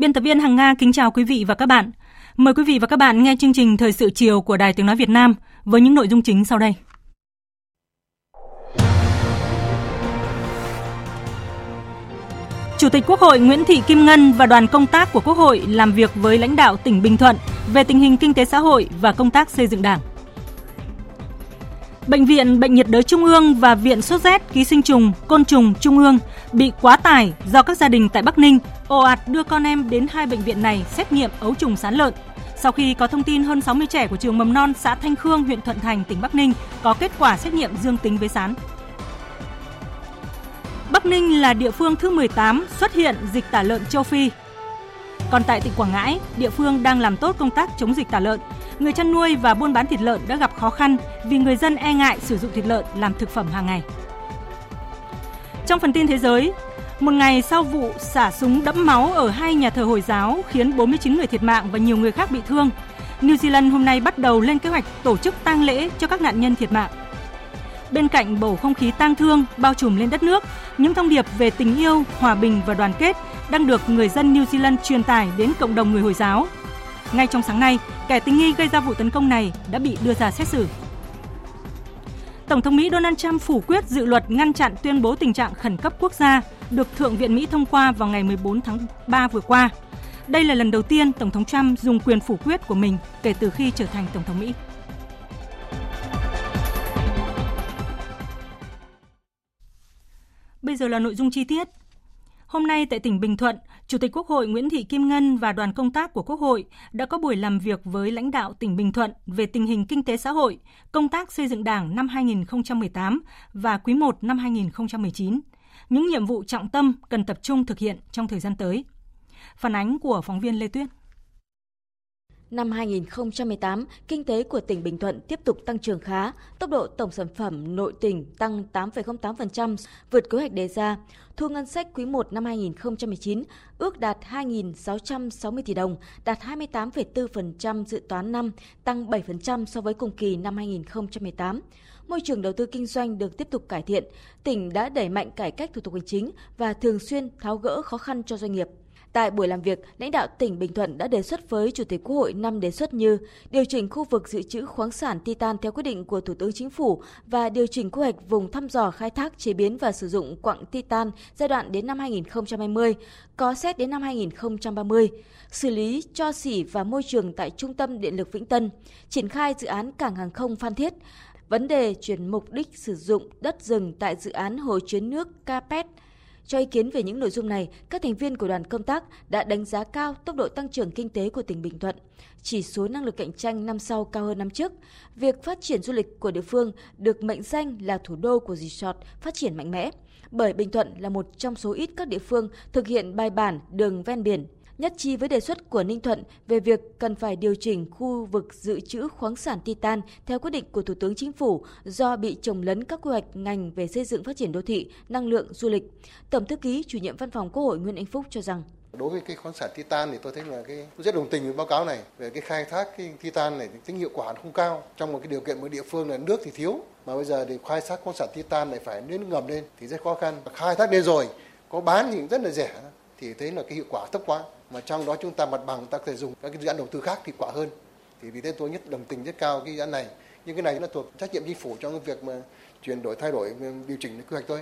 Biên tập viên Hằng Nga kính chào quý vị và các bạn. Mời quý vị và các bạn nghe chương trình Thời sự chiều của Đài Tiếng Nói Việt Nam với những nội dung chính sau đây. Chủ tịch Quốc hội Nguyễn Thị Kim Ngân và đoàn công tác của Quốc hội làm việc với lãnh đạo tỉnh Bình Thuận về tình hình kinh tế xã hội và công tác xây dựng Đảng. Bệnh viện Bệnh nhiệt đới Trung ương và Viện sốt rét ký sinh trùng, côn trùng Trung ương bị quá tải do các gia đình tại Bắc Ninh ồ ạt đưa con em đến hai bệnh viện này xét nghiệm ấu trùng sán lợn. Sau khi có thông tin hơn 60 trẻ của trường mầm non xã Thanh Khương, huyện Thuận Thành, tỉnh Bắc Ninh có kết quả xét nghiệm dương tính với sán. Bắc Ninh là địa phương thứ 18 xuất hiện dịch tả lợn châu Phi. Còn tại tỉnh Quảng Ngãi, địa phương đang làm tốt công tác chống dịch tả lợn. Người chăn nuôi và buôn bán thịt lợn đã gặp khó khăn vì người dân e ngại sử dụng thịt lợn làm thực phẩm hàng ngày. Trong phần tin thế giới, một ngày sau vụ xả súng đẫm máu ở hai nhà thờ Hồi giáo khiến 49 người thiệt mạng và nhiều người khác bị thương, New Zealand hôm nay bắt đầu lên kế hoạch tổ chức tang lễ cho các nạn nhân thiệt mạng. Bên cạnh bầu không khí tang thương bao trùm lên đất nước, những thông điệp về tình yêu, hòa bình và đoàn kết đang được người dân New Zealand truyền tải đến cộng đồng người Hồi giáo. Ngay trong sáng nay, kẻ tình nghi gây ra vụ tấn công này đã bị đưa ra xét xử. Tổng thống Mỹ Donald Trump phủ quyết dự luật ngăn chặn tuyên bố tình trạng khẩn cấp quốc gia được Thượng viện Mỹ thông qua vào ngày 14 tháng 3 vừa qua. Đây là lần đầu tiên Tổng thống Trump dùng quyền phủ quyết của mình kể từ khi trở thành Tổng thống Mỹ. Bây giờ là nội dung chi tiết. Hôm nay tại tỉnh Bình Thuận, Chủ tịch Quốc hội Nguyễn Thị Kim Ngân và đoàn công tác của Quốc hội đã có buổi làm việc với lãnh đạo tỉnh Bình Thuận về tình hình kinh tế xã hội, công tác xây dựng Đảng năm 2018 và quý 1 năm 2019, những nhiệm vụ trọng tâm cần tập trung thực hiện trong thời gian tới. Phản ánh của phóng viên Lê Tuyết. Năm 2018, kinh tế của tỉnh Bình Thuận tiếp tục tăng trưởng khá, tốc độ tổng sản phẩm nội tỉnh tăng 8,08%, vượt kế hoạch đề ra. Thu ngân sách quý 1 năm 2019 ước đạt 2.660 tỷ đồng, đạt 28,4% dự toán năm, tăng 7% so với cùng kỳ năm 2018 môi trường đầu tư kinh doanh được tiếp tục cải thiện, tỉnh đã đẩy mạnh cải cách thủ tục hành chính và thường xuyên tháo gỡ khó khăn cho doanh nghiệp. Tại buổi làm việc, lãnh đạo tỉnh Bình Thuận đã đề xuất với Chủ tịch Quốc hội năm đề xuất như điều chỉnh khu vực dự trữ khoáng sản Titan theo quyết định của Thủ tướng Chính phủ và điều chỉnh quy hoạch vùng thăm dò khai thác chế biến và sử dụng quặng Titan giai đoạn đến năm 2020, có xét đến năm 2030, xử lý cho xỉ và môi trường tại Trung tâm Điện lực Vĩnh Tân, triển khai dự án cảng hàng không Phan Thiết, vấn đề chuyển mục đích sử dụng đất rừng tại dự án hồ chứa nước Capet – cho ý kiến về những nội dung này, các thành viên của đoàn công tác đã đánh giá cao tốc độ tăng trưởng kinh tế của tỉnh Bình Thuận, chỉ số năng lực cạnh tranh năm sau cao hơn năm trước. Việc phát triển du lịch của địa phương được mệnh danh là thủ đô của resort phát triển mạnh mẽ, bởi Bình Thuận là một trong số ít các địa phương thực hiện bài bản đường ven biển nhất trí với đề xuất của Ninh Thuận về việc cần phải điều chỉnh khu vực dự trữ khoáng sản Titan theo quyết định của Thủ tướng Chính phủ do bị trồng lấn các quy hoạch ngành về xây dựng phát triển đô thị, năng lượng, du lịch. Tổng thư ký chủ nhiệm văn phòng Quốc hội Nguyễn Anh Phúc cho rằng Đối với cái khoáng sản titan thì tôi thấy là cái tôi rất đồng tình với báo cáo này về cái khai thác cái titan này tính hiệu quả không cao trong một cái điều kiện một địa phương là nước thì thiếu mà bây giờ thì khai thác khoáng sản titan này phải đến ngầm lên thì rất khó khăn khai thác lên rồi có bán thì rất là rẻ thì thấy là cái hiệu quả thấp quá. Mà trong đó chúng ta mặt bằng ta có thể dùng các cái dự án đầu tư khác thì quả hơn. Thì vì thế tôi nhất đồng tình rất cao cái dự án này. Nhưng cái này nó thuộc trách nhiệm chính phủ trong cái việc mà chuyển đổi thay đổi điều chỉnh quy hoạch thôi.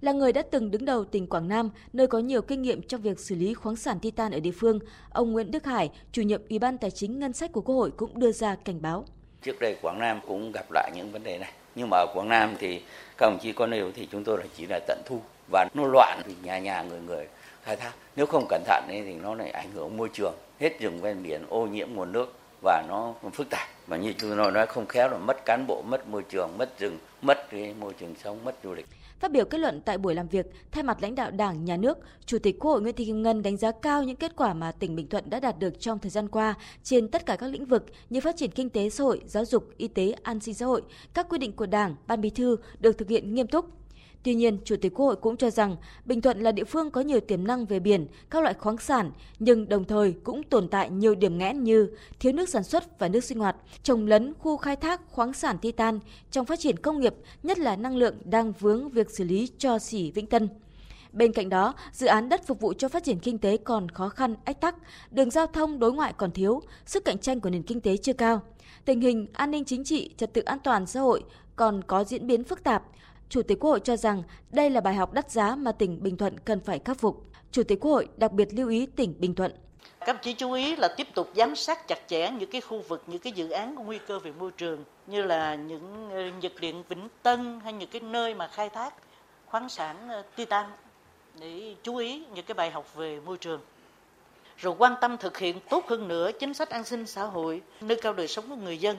Là người đã từng đứng đầu tỉnh Quảng Nam, nơi có nhiều kinh nghiệm trong việc xử lý khoáng sản titan ở địa phương, ông Nguyễn Đức Hải, chủ nhiệm Ủy ban Tài chính Ngân sách của Quốc hội cũng đưa ra cảnh báo. Trước đây Quảng Nam cũng gặp lại những vấn đề này, nhưng mà ở Quảng Nam thì các đồng chí có nêu thì chúng tôi là chỉ là tận thu. Và nó loạn thì nhà nhà người người khai thác nếu không cẩn thận thì nó lại ảnh hưởng môi trường hết rừng ven biển ô nhiễm nguồn nước và nó phức tạp và như tôi nói nói không khéo là mất cán bộ mất môi trường mất rừng mất cái môi trường sống mất du lịch Phát biểu kết luận tại buổi làm việc, thay mặt lãnh đạo Đảng, Nhà nước, Chủ tịch Quốc hội Nguyễn Thị Kim Ngân đánh giá cao những kết quả mà tỉnh Bình Thuận đã đạt được trong thời gian qua trên tất cả các lĩnh vực như phát triển kinh tế xã hội, giáo dục, y tế, an sinh xã hội. Các quy định của Đảng, Ban Bí thư được thực hiện nghiêm túc, Tuy nhiên, Chủ tịch Quốc hội cũng cho rằng Bình Thuận là địa phương có nhiều tiềm năng về biển, các loại khoáng sản, nhưng đồng thời cũng tồn tại nhiều điểm nghẽn như thiếu nước sản xuất và nước sinh hoạt, trồng lấn khu khai thác khoáng sản titan trong phát triển công nghiệp, nhất là năng lượng đang vướng việc xử lý cho xỉ Vĩnh Tân. Bên cạnh đó, dự án đất phục vụ cho phát triển kinh tế còn khó khăn, ách tắc, đường giao thông đối ngoại còn thiếu, sức cạnh tranh của nền kinh tế chưa cao. Tình hình an ninh chính trị, trật tự an toàn xã hội còn có diễn biến phức tạp, Chủ tịch Quốc hội cho rằng đây là bài học đắt giá mà tỉnh Bình Thuận cần phải khắc phục. Chủ tịch Quốc hội đặc biệt lưu ý tỉnh Bình Thuận. Các chỉ chú ý là tiếp tục giám sát chặt chẽ những cái khu vực, những cái dự án có nguy cơ về môi trường như là những ờ, nhiệt điện Vĩnh Tân hay những cái nơi mà khai thác khoáng sản ờ, titan để chú ý những cái bài học về môi trường rồi quan tâm thực hiện tốt hơn nữa chính sách an sinh xã hội, nâng cao đời sống của người dân,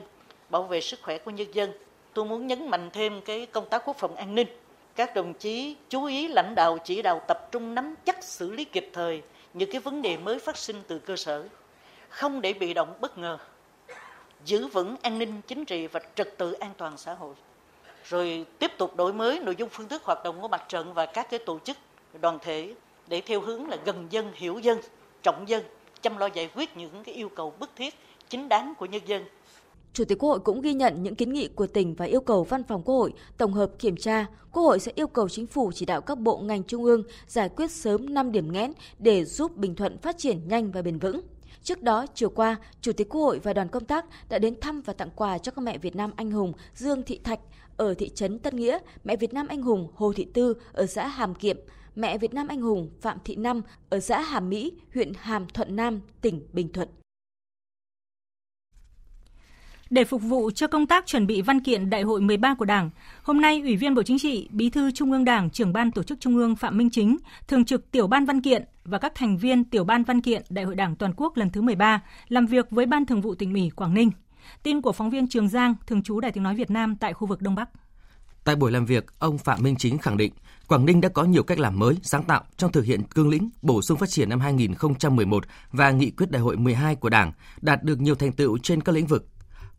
bảo vệ sức khỏe của nhân dân tôi muốn nhấn mạnh thêm cái công tác quốc phòng an ninh. Các đồng chí chú ý lãnh đạo chỉ đạo tập trung nắm chắc xử lý kịp thời những cái vấn đề mới phát sinh từ cơ sở, không để bị động bất ngờ, giữ vững an ninh chính trị và trật tự an toàn xã hội. Rồi tiếp tục đổi mới nội dung phương thức hoạt động của mặt trận và các cái tổ chức đoàn thể để theo hướng là gần dân, hiểu dân, trọng dân, chăm lo giải quyết những cái yêu cầu bức thiết, chính đáng của nhân dân Chủ tịch Quốc hội cũng ghi nhận những kiến nghị của tỉnh và yêu cầu Văn phòng Quốc hội tổng hợp kiểm tra. Quốc hội sẽ yêu cầu chính phủ chỉ đạo các bộ ngành trung ương giải quyết sớm 5 điểm nghẽn để giúp Bình Thuận phát triển nhanh và bền vững. Trước đó, chiều qua, Chủ tịch Quốc hội và đoàn công tác đã đến thăm và tặng quà cho các mẹ Việt Nam anh hùng Dương Thị Thạch ở thị trấn Tân Nghĩa, mẹ Việt Nam anh hùng Hồ Thị Tư ở xã Hàm Kiệm, mẹ Việt Nam anh hùng Phạm Thị Năm ở xã Hàm Mỹ, huyện Hàm Thuận Nam, tỉnh Bình Thuận. Để phục vụ cho công tác chuẩn bị văn kiện Đại hội 13 của Đảng, hôm nay Ủy viên Bộ Chính trị, Bí thư Trung ương Đảng, trưởng ban tổ chức Trung ương Phạm Minh Chính, thường trực tiểu ban văn kiện và các thành viên tiểu ban văn kiện Đại hội Đảng toàn quốc lần thứ 13 làm việc với Ban Thường vụ tỉnh ủy Quảng Ninh. Tin của phóng viên Trường Giang, thường trú Đài Tiếng nói Việt Nam tại khu vực Đông Bắc. Tại buổi làm việc, ông Phạm Minh Chính khẳng định Quảng Ninh đã có nhiều cách làm mới, sáng tạo trong thực hiện cương lĩnh bổ sung phát triển năm 2011 và nghị quyết đại hội 12 của Đảng, đạt được nhiều thành tựu trên các lĩnh vực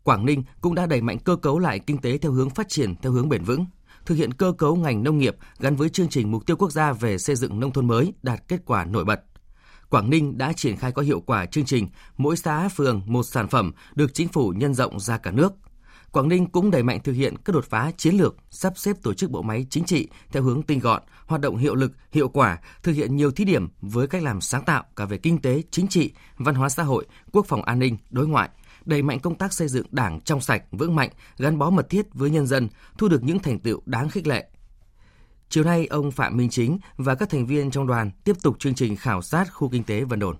Quảng Ninh cũng đã đẩy mạnh cơ cấu lại kinh tế theo hướng phát triển theo hướng bền vững, thực hiện cơ cấu ngành nông nghiệp gắn với chương trình mục tiêu quốc gia về xây dựng nông thôn mới đạt kết quả nổi bật. Quảng Ninh đã triển khai có hiệu quả chương trình mỗi xã phường một sản phẩm được chính phủ nhân rộng ra cả nước. Quảng Ninh cũng đẩy mạnh thực hiện các đột phá chiến lược, sắp xếp tổ chức bộ máy chính trị theo hướng tinh gọn, hoạt động hiệu lực, hiệu quả, thực hiện nhiều thí điểm với cách làm sáng tạo cả về kinh tế, chính trị, văn hóa xã hội, quốc phòng an ninh, đối ngoại – đẩy mạnh công tác xây dựng Đảng trong sạch, vững mạnh, gắn bó mật thiết với nhân dân, thu được những thành tựu đáng khích lệ. Chiều nay, ông Phạm Minh Chính và các thành viên trong đoàn tiếp tục chương trình khảo sát khu kinh tế Vân Đồn.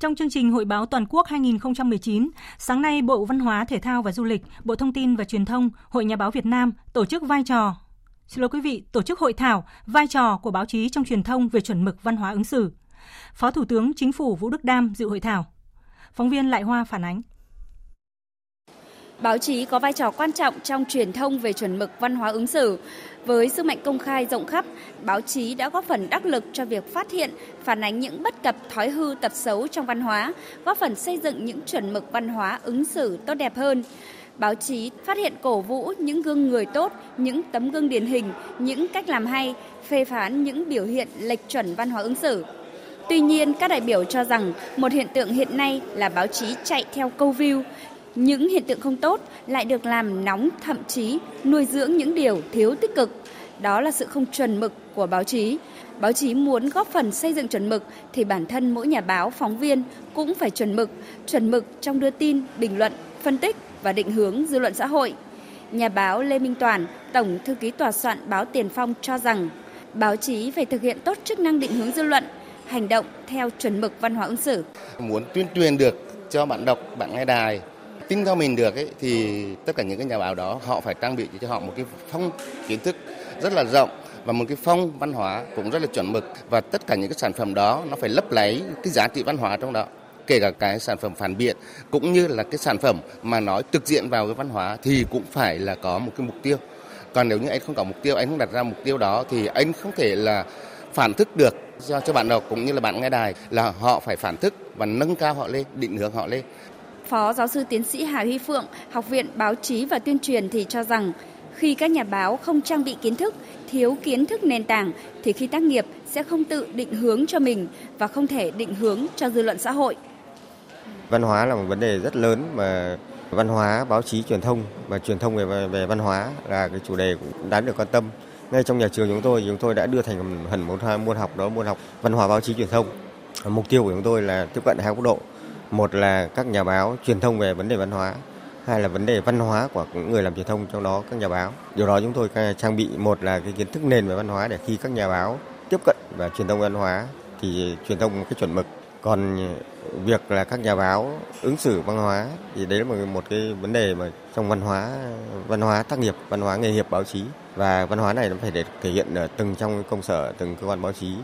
Trong chương trình Hội báo Toàn quốc 2019, sáng nay Bộ Văn hóa, Thể thao và Du lịch, Bộ Thông tin và Truyền thông, Hội Nhà báo Việt Nam tổ chức vai trò Xin lỗi quý vị, tổ chức hội thảo vai trò của báo chí trong truyền thông về chuẩn mực văn hóa ứng xử. Phó Thủ tướng Chính phủ Vũ Đức Đam dự hội thảo. Phóng viên Lại Hoa phản ánh. Báo chí có vai trò quan trọng trong truyền thông về chuẩn mực văn hóa ứng xử. Với sức mạnh công khai rộng khắp, báo chí đã góp phần đắc lực cho việc phát hiện, phản ánh những bất cập thói hư tật xấu trong văn hóa, góp phần xây dựng những chuẩn mực văn hóa ứng xử tốt đẹp hơn. Báo chí phát hiện cổ vũ những gương người tốt, những tấm gương điển hình, những cách làm hay, phê phán những biểu hiện lệch chuẩn văn hóa ứng xử. Tuy nhiên, các đại biểu cho rằng một hiện tượng hiện nay là báo chí chạy theo câu view. Những hiện tượng không tốt lại được làm nóng thậm chí nuôi dưỡng những điều thiếu tích cực. Đó là sự không chuẩn mực của báo chí. Báo chí muốn góp phần xây dựng chuẩn mực thì bản thân mỗi nhà báo, phóng viên cũng phải chuẩn mực, chuẩn mực trong đưa tin, bình luận, phân tích và định hướng dư luận xã hội. Nhà báo Lê Minh Toàn, Tổng thư ký tòa soạn báo Tiền Phong cho rằng báo chí phải thực hiện tốt chức năng định hướng dư luận, hành động theo chuẩn mực văn hóa ứng xử. Muốn tuyên truyền được cho bạn đọc, bạn nghe đài tin theo mình được ấy, thì tất cả những cái nhà báo đó họ phải trang bị cho họ một cái phong kiến thức rất là rộng và một cái phong văn hóa cũng rất là chuẩn mực và tất cả những cái sản phẩm đó nó phải lấp lấy cái giá trị văn hóa trong đó kể cả cái sản phẩm phản biện cũng như là cái sản phẩm mà nói trực diện vào cái văn hóa thì cũng phải là có một cái mục tiêu còn nếu như anh không có mục tiêu anh không đặt ra mục tiêu đó thì anh không thể là phản thức được cho cho bạn đọc cũng như là bạn nghe đài là họ phải phản thức và nâng cao họ lên định hướng họ lên Phó giáo sư tiến sĩ Hà Huy Phượng, Học viện Báo chí và Tuyên truyền thì cho rằng khi các nhà báo không trang bị kiến thức, thiếu kiến thức nền tảng thì khi tác nghiệp sẽ không tự định hướng cho mình và không thể định hướng cho dư luận xã hội. Văn hóa là một vấn đề rất lớn mà văn hóa, báo chí, truyền thông và truyền thông về về văn hóa là cái chủ đề cũng đáng được quan tâm. Ngay trong nhà trường chúng tôi, chúng tôi đã đưa thành hẳn một môn học đó môn học văn hóa báo chí truyền thông. Mục tiêu của chúng tôi là tiếp cận hai góc độ. Một là các nhà báo truyền thông về vấn đề văn hóa, hai là vấn đề văn hóa của những người làm truyền thông trong đó các nhà báo. Điều đó chúng tôi trang bị một là cái kiến thức nền về văn hóa để khi các nhà báo tiếp cận và truyền thông văn hóa thì truyền thông một cái chuẩn mực. Còn việc là các nhà báo ứng xử văn hóa thì đấy là một, một cái vấn đề mà trong văn hóa văn hóa tác nghiệp văn hóa nghề nghiệp báo chí. Và văn hóa này nó phải để thể hiện ở từng trong công sở từng cơ quan báo chí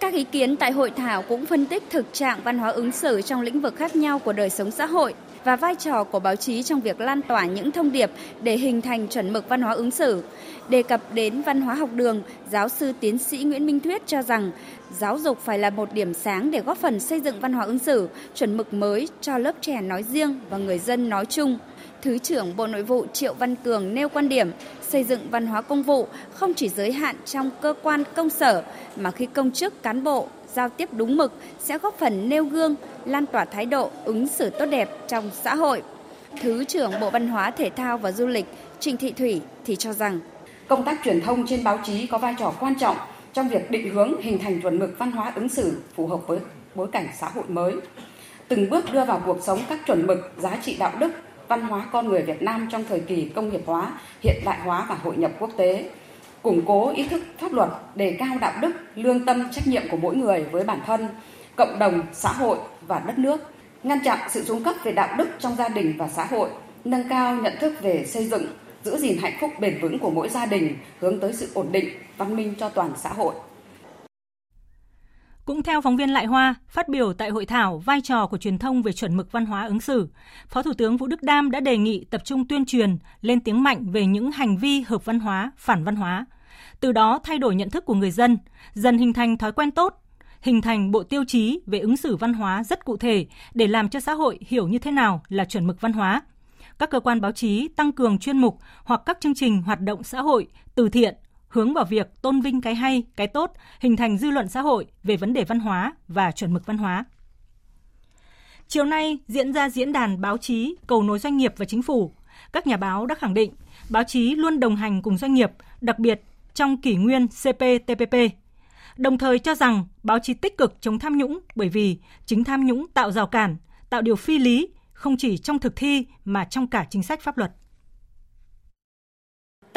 các ý kiến tại hội thảo cũng phân tích thực trạng văn hóa ứng xử trong lĩnh vực khác nhau của đời sống xã hội và vai trò của báo chí trong việc lan tỏa những thông điệp để hình thành chuẩn mực văn hóa ứng xử. Đề cập đến văn hóa học đường, giáo sư tiến sĩ Nguyễn Minh Thuyết cho rằng giáo dục phải là một điểm sáng để góp phần xây dựng văn hóa ứng xử, chuẩn mực mới cho lớp trẻ nói riêng và người dân nói chung. Thứ trưởng Bộ Nội vụ Triệu Văn Cường nêu quan điểm xây dựng văn hóa công vụ không chỉ giới hạn trong cơ quan công sở mà khi công chức cán bộ giao tiếp đúng mực sẽ góp phần nêu gương, lan tỏa thái độ ứng xử tốt đẹp trong xã hội. Thứ trưởng Bộ Văn hóa Thể thao và Du lịch Trịnh Thị Thủy thì cho rằng công tác truyền thông trên báo chí có vai trò quan trọng trong việc định hướng hình thành chuẩn mực văn hóa ứng xử phù hợp với bối cảnh xã hội mới. Từng bước đưa vào cuộc sống các chuẩn mực, giá trị đạo đức, văn hóa con người Việt Nam trong thời kỳ công nghiệp hóa, hiện đại hóa và hội nhập quốc tế, củng cố ý thức pháp luật, đề cao đạo đức, lương tâm trách nhiệm của mỗi người với bản thân, cộng đồng, xã hội và đất nước, ngăn chặn sự xuống cấp về đạo đức trong gia đình và xã hội, nâng cao nhận thức về xây dựng, giữ gìn hạnh phúc bền vững của mỗi gia đình, hướng tới sự ổn định, văn minh cho toàn xã hội. Cũng theo phóng viên Lại Hoa, phát biểu tại hội thảo vai trò của truyền thông về chuẩn mực văn hóa ứng xử, Phó Thủ tướng Vũ Đức Đam đã đề nghị tập trung tuyên truyền, lên tiếng mạnh về những hành vi hợp văn hóa, phản văn hóa. Từ đó thay đổi nhận thức của người dân, dần hình thành thói quen tốt, hình thành bộ tiêu chí về ứng xử văn hóa rất cụ thể để làm cho xã hội hiểu như thế nào là chuẩn mực văn hóa. Các cơ quan báo chí tăng cường chuyên mục hoặc các chương trình hoạt động xã hội, từ thiện, hướng vào việc tôn vinh cái hay, cái tốt, hình thành dư luận xã hội về vấn đề văn hóa và chuẩn mực văn hóa. Chiều nay diễn ra diễn đàn báo chí cầu nối doanh nghiệp và chính phủ. Các nhà báo đã khẳng định báo chí luôn đồng hành cùng doanh nghiệp, đặc biệt trong kỷ nguyên CPTPP. Đồng thời cho rằng báo chí tích cực chống tham nhũng bởi vì chính tham nhũng tạo rào cản, tạo điều phi lý không chỉ trong thực thi mà trong cả chính sách pháp luật.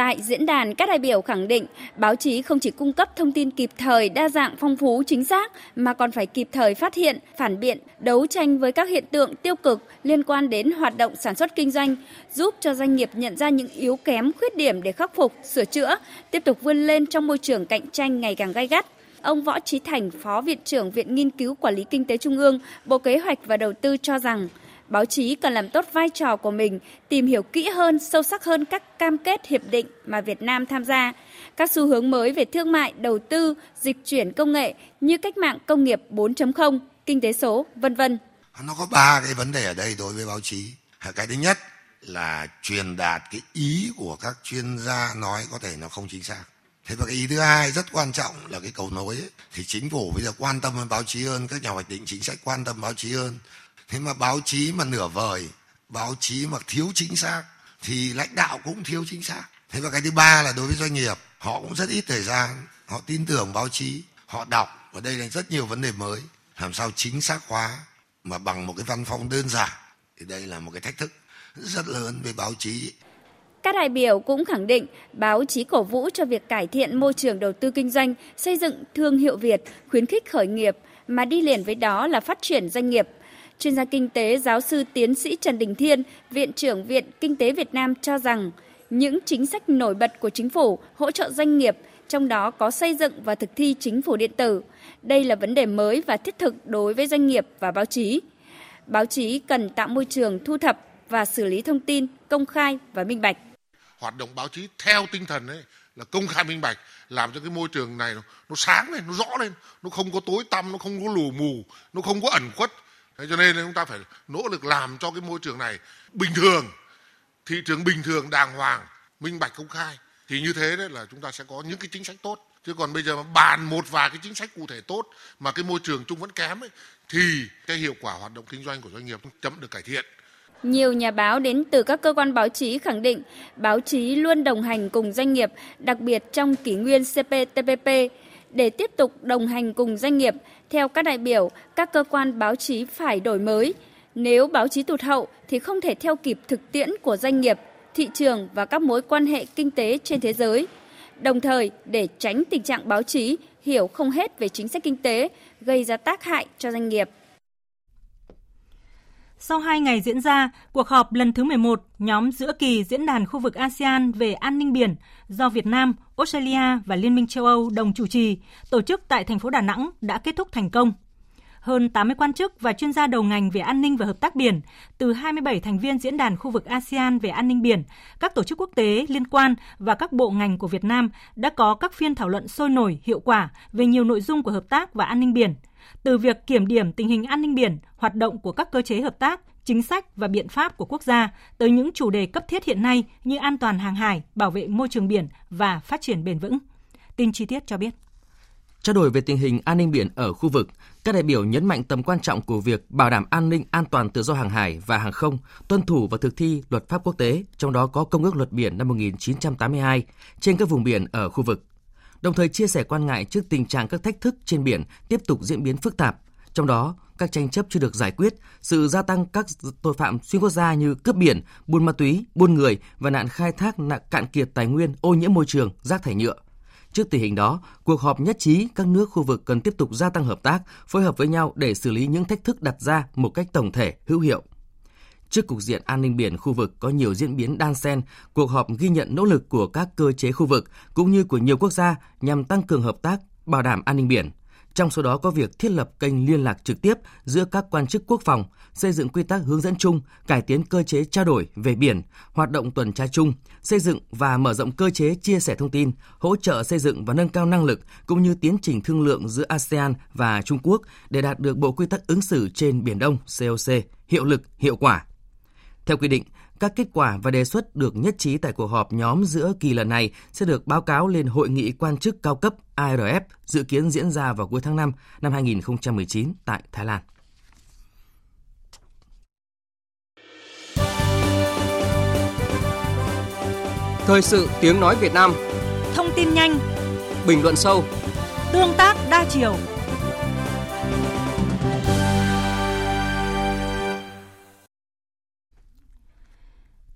Tại diễn đàn, các đại biểu khẳng định báo chí không chỉ cung cấp thông tin kịp thời, đa dạng, phong phú, chính xác mà còn phải kịp thời phát hiện, phản biện, đấu tranh với các hiện tượng tiêu cực liên quan đến hoạt động sản xuất kinh doanh, giúp cho doanh nghiệp nhận ra những yếu kém, khuyết điểm để khắc phục, sửa chữa, tiếp tục vươn lên trong môi trường cạnh tranh ngày càng gay gắt. Ông Võ Trí Thành, Phó Viện trưởng Viện Nghiên cứu Quản lý Kinh tế Trung ương, Bộ Kế hoạch và Đầu tư cho rằng báo chí cần làm tốt vai trò của mình, tìm hiểu kỹ hơn, sâu sắc hơn các cam kết hiệp định mà Việt Nam tham gia, các xu hướng mới về thương mại, đầu tư, dịch chuyển công nghệ như cách mạng công nghiệp 4.0, kinh tế số, vân vân. Nó có ba cái vấn đề ở đây đối với báo chí. Cái thứ nhất là truyền đạt cái ý của các chuyên gia nói có thể nó không chính xác. Thế và cái ý thứ hai rất quan trọng là cái cầu nối ấy. thì chính phủ bây giờ quan tâm đến báo chí hơn, các nhà hoạch định chính sách quan tâm báo chí hơn thế mà báo chí mà nửa vời báo chí mà thiếu chính xác thì lãnh đạo cũng thiếu chính xác. Thế và cái thứ ba là đối với doanh nghiệp họ cũng rất ít thời gian họ tin tưởng báo chí họ đọc và đây là rất nhiều vấn đề mới. Làm sao chính xác hóa mà bằng một cái văn phòng đơn giản thì đây là một cái thách thức rất lớn về báo chí. Các đại biểu cũng khẳng định báo chí cổ vũ cho việc cải thiện môi trường đầu tư kinh doanh, xây dựng thương hiệu Việt, khuyến khích khởi nghiệp, mà đi liền với đó là phát triển doanh nghiệp, Chuyên gia kinh tế giáo sư tiến sĩ Trần Đình Thiên, Viện trưởng Viện Kinh tế Việt Nam cho rằng những chính sách nổi bật của chính phủ hỗ trợ doanh nghiệp trong đó có xây dựng và thực thi chính phủ điện tử. Đây là vấn đề mới và thiết thực đối với doanh nghiệp và báo chí. Báo chí cần tạo môi trường thu thập và xử lý thông tin công khai và minh bạch. Hoạt động báo chí theo tinh thần ấy là công khai minh bạch làm cho cái môi trường này nó, nó sáng lên, nó rõ lên, nó không có tối tăm, nó không có lù mù, nó không có ẩn khuất. Thế cho nên chúng ta phải nỗ lực làm cho cái môi trường này bình thường, thị trường bình thường đàng hoàng, minh bạch công khai. Thì như thế đấy là chúng ta sẽ có những cái chính sách tốt. Chứ còn bây giờ mà bàn một vài cái chính sách cụ thể tốt mà cái môi trường chung vẫn kém ấy, thì cái hiệu quả hoạt động kinh doanh của doanh nghiệp chậm được cải thiện. Nhiều nhà báo đến từ các cơ quan báo chí khẳng định báo chí luôn đồng hành cùng doanh nghiệp, đặc biệt trong kỷ nguyên CPTPP. Để tiếp tục đồng hành cùng doanh nghiệp, theo các đại biểu, các cơ quan báo chí phải đổi mới. Nếu báo chí tụt hậu thì không thể theo kịp thực tiễn của doanh nghiệp, thị trường và các mối quan hệ kinh tế trên thế giới. Đồng thời, để tránh tình trạng báo chí hiểu không hết về chính sách kinh tế, gây ra tác hại cho doanh nghiệp. Sau 2 ngày diễn ra, cuộc họp lần thứ 11 nhóm giữa kỳ Diễn đàn khu vực ASEAN về an ninh biển do Việt Nam, Australia và Liên minh châu Âu đồng chủ trì, tổ chức tại thành phố Đà Nẵng đã kết thúc thành công. Hơn 80 quan chức và chuyên gia đầu ngành về an ninh và hợp tác biển từ 27 thành viên diễn đàn khu vực ASEAN về an ninh biển, các tổ chức quốc tế liên quan và các bộ ngành của Việt Nam đã có các phiên thảo luận sôi nổi, hiệu quả về nhiều nội dung của hợp tác và an ninh biển – từ việc kiểm điểm tình hình an ninh biển, hoạt động của các cơ chế hợp tác, chính sách và biện pháp của quốc gia tới những chủ đề cấp thiết hiện nay như an toàn hàng hải, bảo vệ môi trường biển và phát triển bền vững. Tin chi tiết cho biết. Trao đổi về tình hình an ninh biển ở khu vực, các đại biểu nhấn mạnh tầm quan trọng của việc bảo đảm an ninh an toàn tự do hàng hải và hàng không, tuân thủ và thực thi luật pháp quốc tế, trong đó có Công ước Luật Biển năm 1982 trên các vùng biển ở khu vực đồng thời chia sẻ quan ngại trước tình trạng các thách thức trên biển tiếp tục diễn biến phức tạp, trong đó các tranh chấp chưa được giải quyết, sự gia tăng các tội phạm xuyên quốc gia như cướp biển, buôn ma túy, buôn người và nạn khai thác nạn cạn kiệt tài nguyên, ô nhiễm môi trường, rác thải nhựa. Trước tình hình đó, cuộc họp nhất trí các nước khu vực cần tiếp tục gia tăng hợp tác, phối hợp với nhau để xử lý những thách thức đặt ra một cách tổng thể, hữu hiệu. Trước cục diện an ninh biển khu vực có nhiều diễn biến đan xen, cuộc họp ghi nhận nỗ lực của các cơ chế khu vực cũng như của nhiều quốc gia nhằm tăng cường hợp tác, bảo đảm an ninh biển. Trong số đó có việc thiết lập kênh liên lạc trực tiếp giữa các quan chức quốc phòng, xây dựng quy tắc hướng dẫn chung, cải tiến cơ chế trao đổi về biển, hoạt động tuần tra chung, xây dựng và mở rộng cơ chế chia sẻ thông tin, hỗ trợ xây dựng và nâng cao năng lực cũng như tiến trình thương lượng giữa ASEAN và Trung Quốc để đạt được bộ quy tắc ứng xử trên Biển Đông COC hiệu lực, hiệu quả. Theo quy định, các kết quả và đề xuất được nhất trí tại cuộc họp nhóm giữa kỳ lần này sẽ được báo cáo lên Hội nghị quan chức cao cấp ARF dự kiến diễn ra vào cuối tháng 5 năm 2019 tại Thái Lan. Thời sự tiếng nói Việt Nam. Thông tin nhanh. Bình luận sâu. Tương tác đa chiều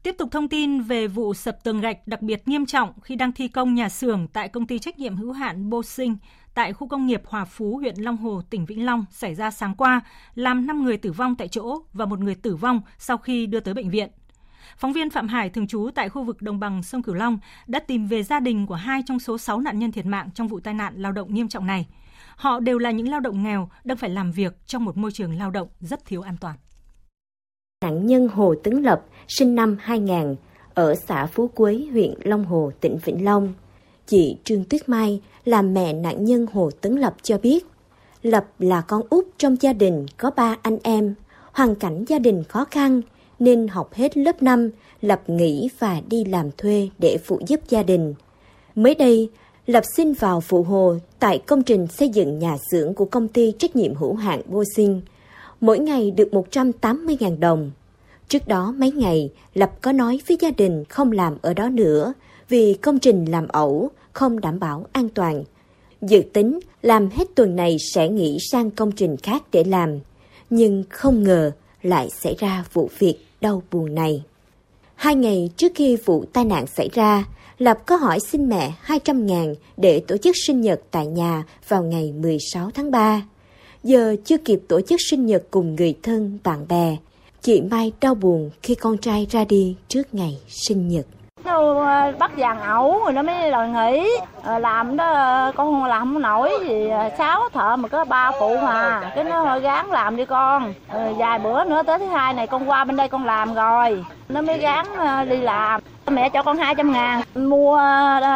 Tiếp tục thông tin về vụ sập tường gạch đặc biệt nghiêm trọng khi đang thi công nhà xưởng tại công ty trách nhiệm hữu hạn Bô Sinh tại khu công nghiệp Hòa Phú, huyện Long Hồ, tỉnh Vĩnh Long xảy ra sáng qua, làm 5 người tử vong tại chỗ và một người tử vong sau khi đưa tới bệnh viện. Phóng viên Phạm Hải thường trú tại khu vực đồng bằng sông Cửu Long đã tìm về gia đình của hai trong số 6 nạn nhân thiệt mạng trong vụ tai nạn lao động nghiêm trọng này. Họ đều là những lao động nghèo đang phải làm việc trong một môi trường lao động rất thiếu an toàn. Nạn nhân Hồ Tấn Lập, sinh năm 2000, ở xã Phú Quế, huyện Long Hồ, tỉnh Vĩnh Long. Chị Trương Tuyết Mai là mẹ nạn nhân Hồ Tấn Lập cho biết, Lập là con út trong gia đình có ba anh em, hoàn cảnh gia đình khó khăn nên học hết lớp 5, Lập nghỉ và đi làm thuê để phụ giúp gia đình. Mới đây, Lập xin vào phụ hồ tại công trình xây dựng nhà xưởng của công ty trách nhiệm hữu hạn Vô Sinh – mỗi ngày được 180.000 đồng. Trước đó mấy ngày, Lập có nói với gia đình không làm ở đó nữa vì công trình làm ẩu, không đảm bảo an toàn. Dự tính làm hết tuần này sẽ nghỉ sang công trình khác để làm. Nhưng không ngờ lại xảy ra vụ việc đau buồn này. Hai ngày trước khi vụ tai nạn xảy ra, Lập có hỏi xin mẹ 200 ngàn để tổ chức sinh nhật tại nhà vào ngày 16 tháng 3 giờ chưa kịp tổ chức sinh nhật cùng người thân, bạn bè. Chị Mai đau buồn khi con trai ra đi trước ngày sinh nhật. nó ờ, bắt vàng ẩu rồi nó mới đòi nghỉ. Ờ, làm đó, con làm không nổi gì. Ờ, Sáu thợ mà có ba phụ mà, cái nó hơi gán làm đi con. Vài bữa nữa tới thứ hai này con qua bên đây con làm rồi. Nó mới gán đi làm. Mẹ cho con 200 ngàn, mua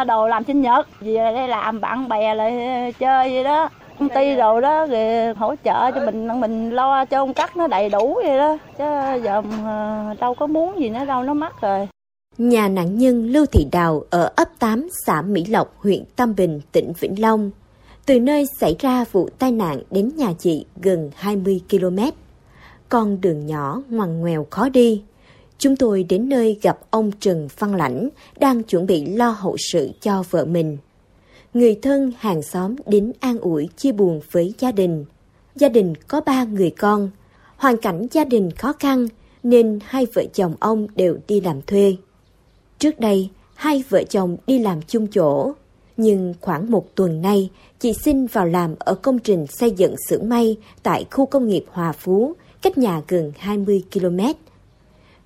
đồ làm sinh nhật. Về đây làm bạn bè lại chơi vậy đó công ty rồi đó rồi hỗ trợ cho mình mình lo cho ông cắt nó đầy đủ vậy đó chứ giờ ờ, đâu có muốn gì nữa đâu nó mắc rồi Nhà nạn nhân Lưu Thị Đào ở ấp 8 xã Mỹ Lộc, huyện Tam Bình, tỉnh Vĩnh Long. Từ nơi xảy ra vụ tai nạn đến nhà chị gần 20 km. Con đường nhỏ ngoằn ngoèo khó đi. Chúng tôi đến nơi gặp ông Trần Văn Lãnh đang chuẩn bị lo hậu sự cho vợ mình. Người thân hàng xóm đến an ủi chia buồn với gia đình. Gia đình có ba người con. Hoàn cảnh gia đình khó khăn nên hai vợ chồng ông đều đi làm thuê. Trước đây, hai vợ chồng đi làm chung chỗ. Nhưng khoảng một tuần nay, chị xin vào làm ở công trình xây dựng xưởng may tại khu công nghiệp Hòa Phú, cách nhà gần 20 km.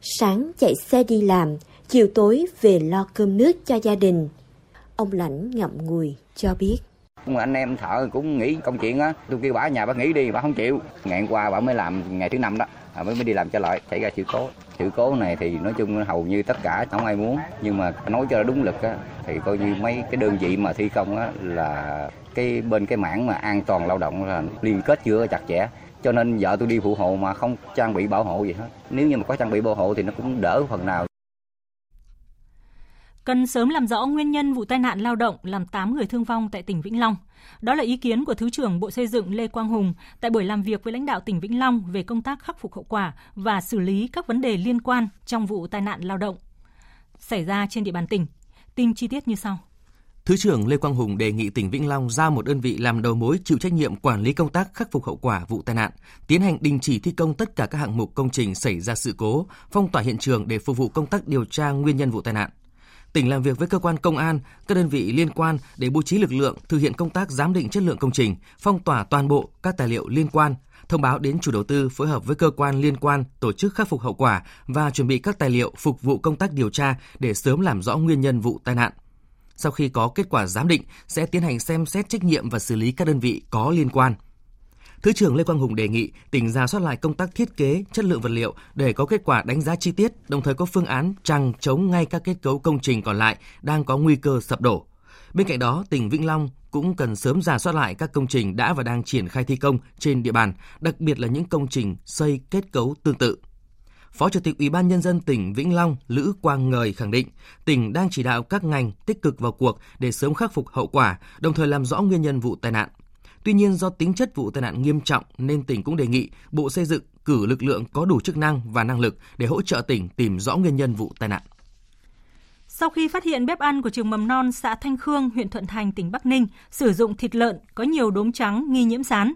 Sáng chạy xe đi làm, chiều tối về lo cơm nước cho gia đình. Ông Lãnh ngậm ngùi cho biết. Anh em thợ cũng nghĩ công chuyện á, tôi kêu bà nhà bà nghỉ đi, bà không chịu. Ngày qua bà mới làm ngày thứ năm đó, à, mới mới đi làm trở lại, xảy ra sự cố. Sự cố này thì nói chung hầu như tất cả không ai muốn nhưng mà nói cho đúng lực á, thì coi như mấy cái đơn vị mà thi công á, là cái bên cái mảng mà an toàn lao động là liên kết chưa chặt chẽ. Cho nên vợ tôi đi phụ hộ mà không trang bị bảo hộ gì hết. Nếu như mà có trang bị bảo hộ thì nó cũng đỡ phần nào cần sớm làm rõ nguyên nhân vụ tai nạn lao động làm 8 người thương vong tại tỉnh Vĩnh Long. Đó là ý kiến của Thứ trưởng Bộ Xây dựng Lê Quang Hùng tại buổi làm việc với lãnh đạo tỉnh Vĩnh Long về công tác khắc phục hậu quả và xử lý các vấn đề liên quan trong vụ tai nạn lao động xảy ra trên địa bàn tỉnh. Tin chi tiết như sau. Thứ trưởng Lê Quang Hùng đề nghị tỉnh Vĩnh Long ra một đơn vị làm đầu mối chịu trách nhiệm quản lý công tác khắc phục hậu quả vụ tai nạn, tiến hành đình chỉ thi công tất cả các hạng mục công trình xảy ra sự cố, phong tỏa hiện trường để phục vụ công tác điều tra nguyên nhân vụ tai nạn tỉnh làm việc với cơ quan công an, các đơn vị liên quan để bố trí lực lượng thực hiện công tác giám định chất lượng công trình, phong tỏa toàn bộ các tài liệu liên quan, thông báo đến chủ đầu tư phối hợp với cơ quan liên quan tổ chức khắc phục hậu quả và chuẩn bị các tài liệu phục vụ công tác điều tra để sớm làm rõ nguyên nhân vụ tai nạn. Sau khi có kết quả giám định, sẽ tiến hành xem xét trách nhiệm và xử lý các đơn vị có liên quan. Thứ trưởng Lê Quang Hùng đề nghị tỉnh ra soát lại công tác thiết kế, chất lượng vật liệu để có kết quả đánh giá chi tiết, đồng thời có phương án chằng chống ngay các kết cấu công trình còn lại đang có nguy cơ sập đổ. Bên cạnh đó, tỉnh Vĩnh Long cũng cần sớm giả soát lại các công trình đã và đang triển khai thi công trên địa bàn, đặc biệt là những công trình xây kết cấu tương tự. Phó Chủ tịch Ủy ban nhân dân tỉnh Vĩnh Long Lữ Quang Ngời khẳng định, tỉnh đang chỉ đạo các ngành tích cực vào cuộc để sớm khắc phục hậu quả, đồng thời làm rõ nguyên nhân vụ tai nạn. Tuy nhiên do tính chất vụ tai nạn nghiêm trọng nên tỉnh cũng đề nghị Bộ Xây dựng cử lực lượng có đủ chức năng và năng lực để hỗ trợ tỉnh tìm rõ nguyên nhân vụ tai nạn. Sau khi phát hiện bếp ăn của trường mầm non xã Thanh Khương, huyện Thuận Thành, tỉnh Bắc Ninh sử dụng thịt lợn có nhiều đốm trắng nghi nhiễm sán,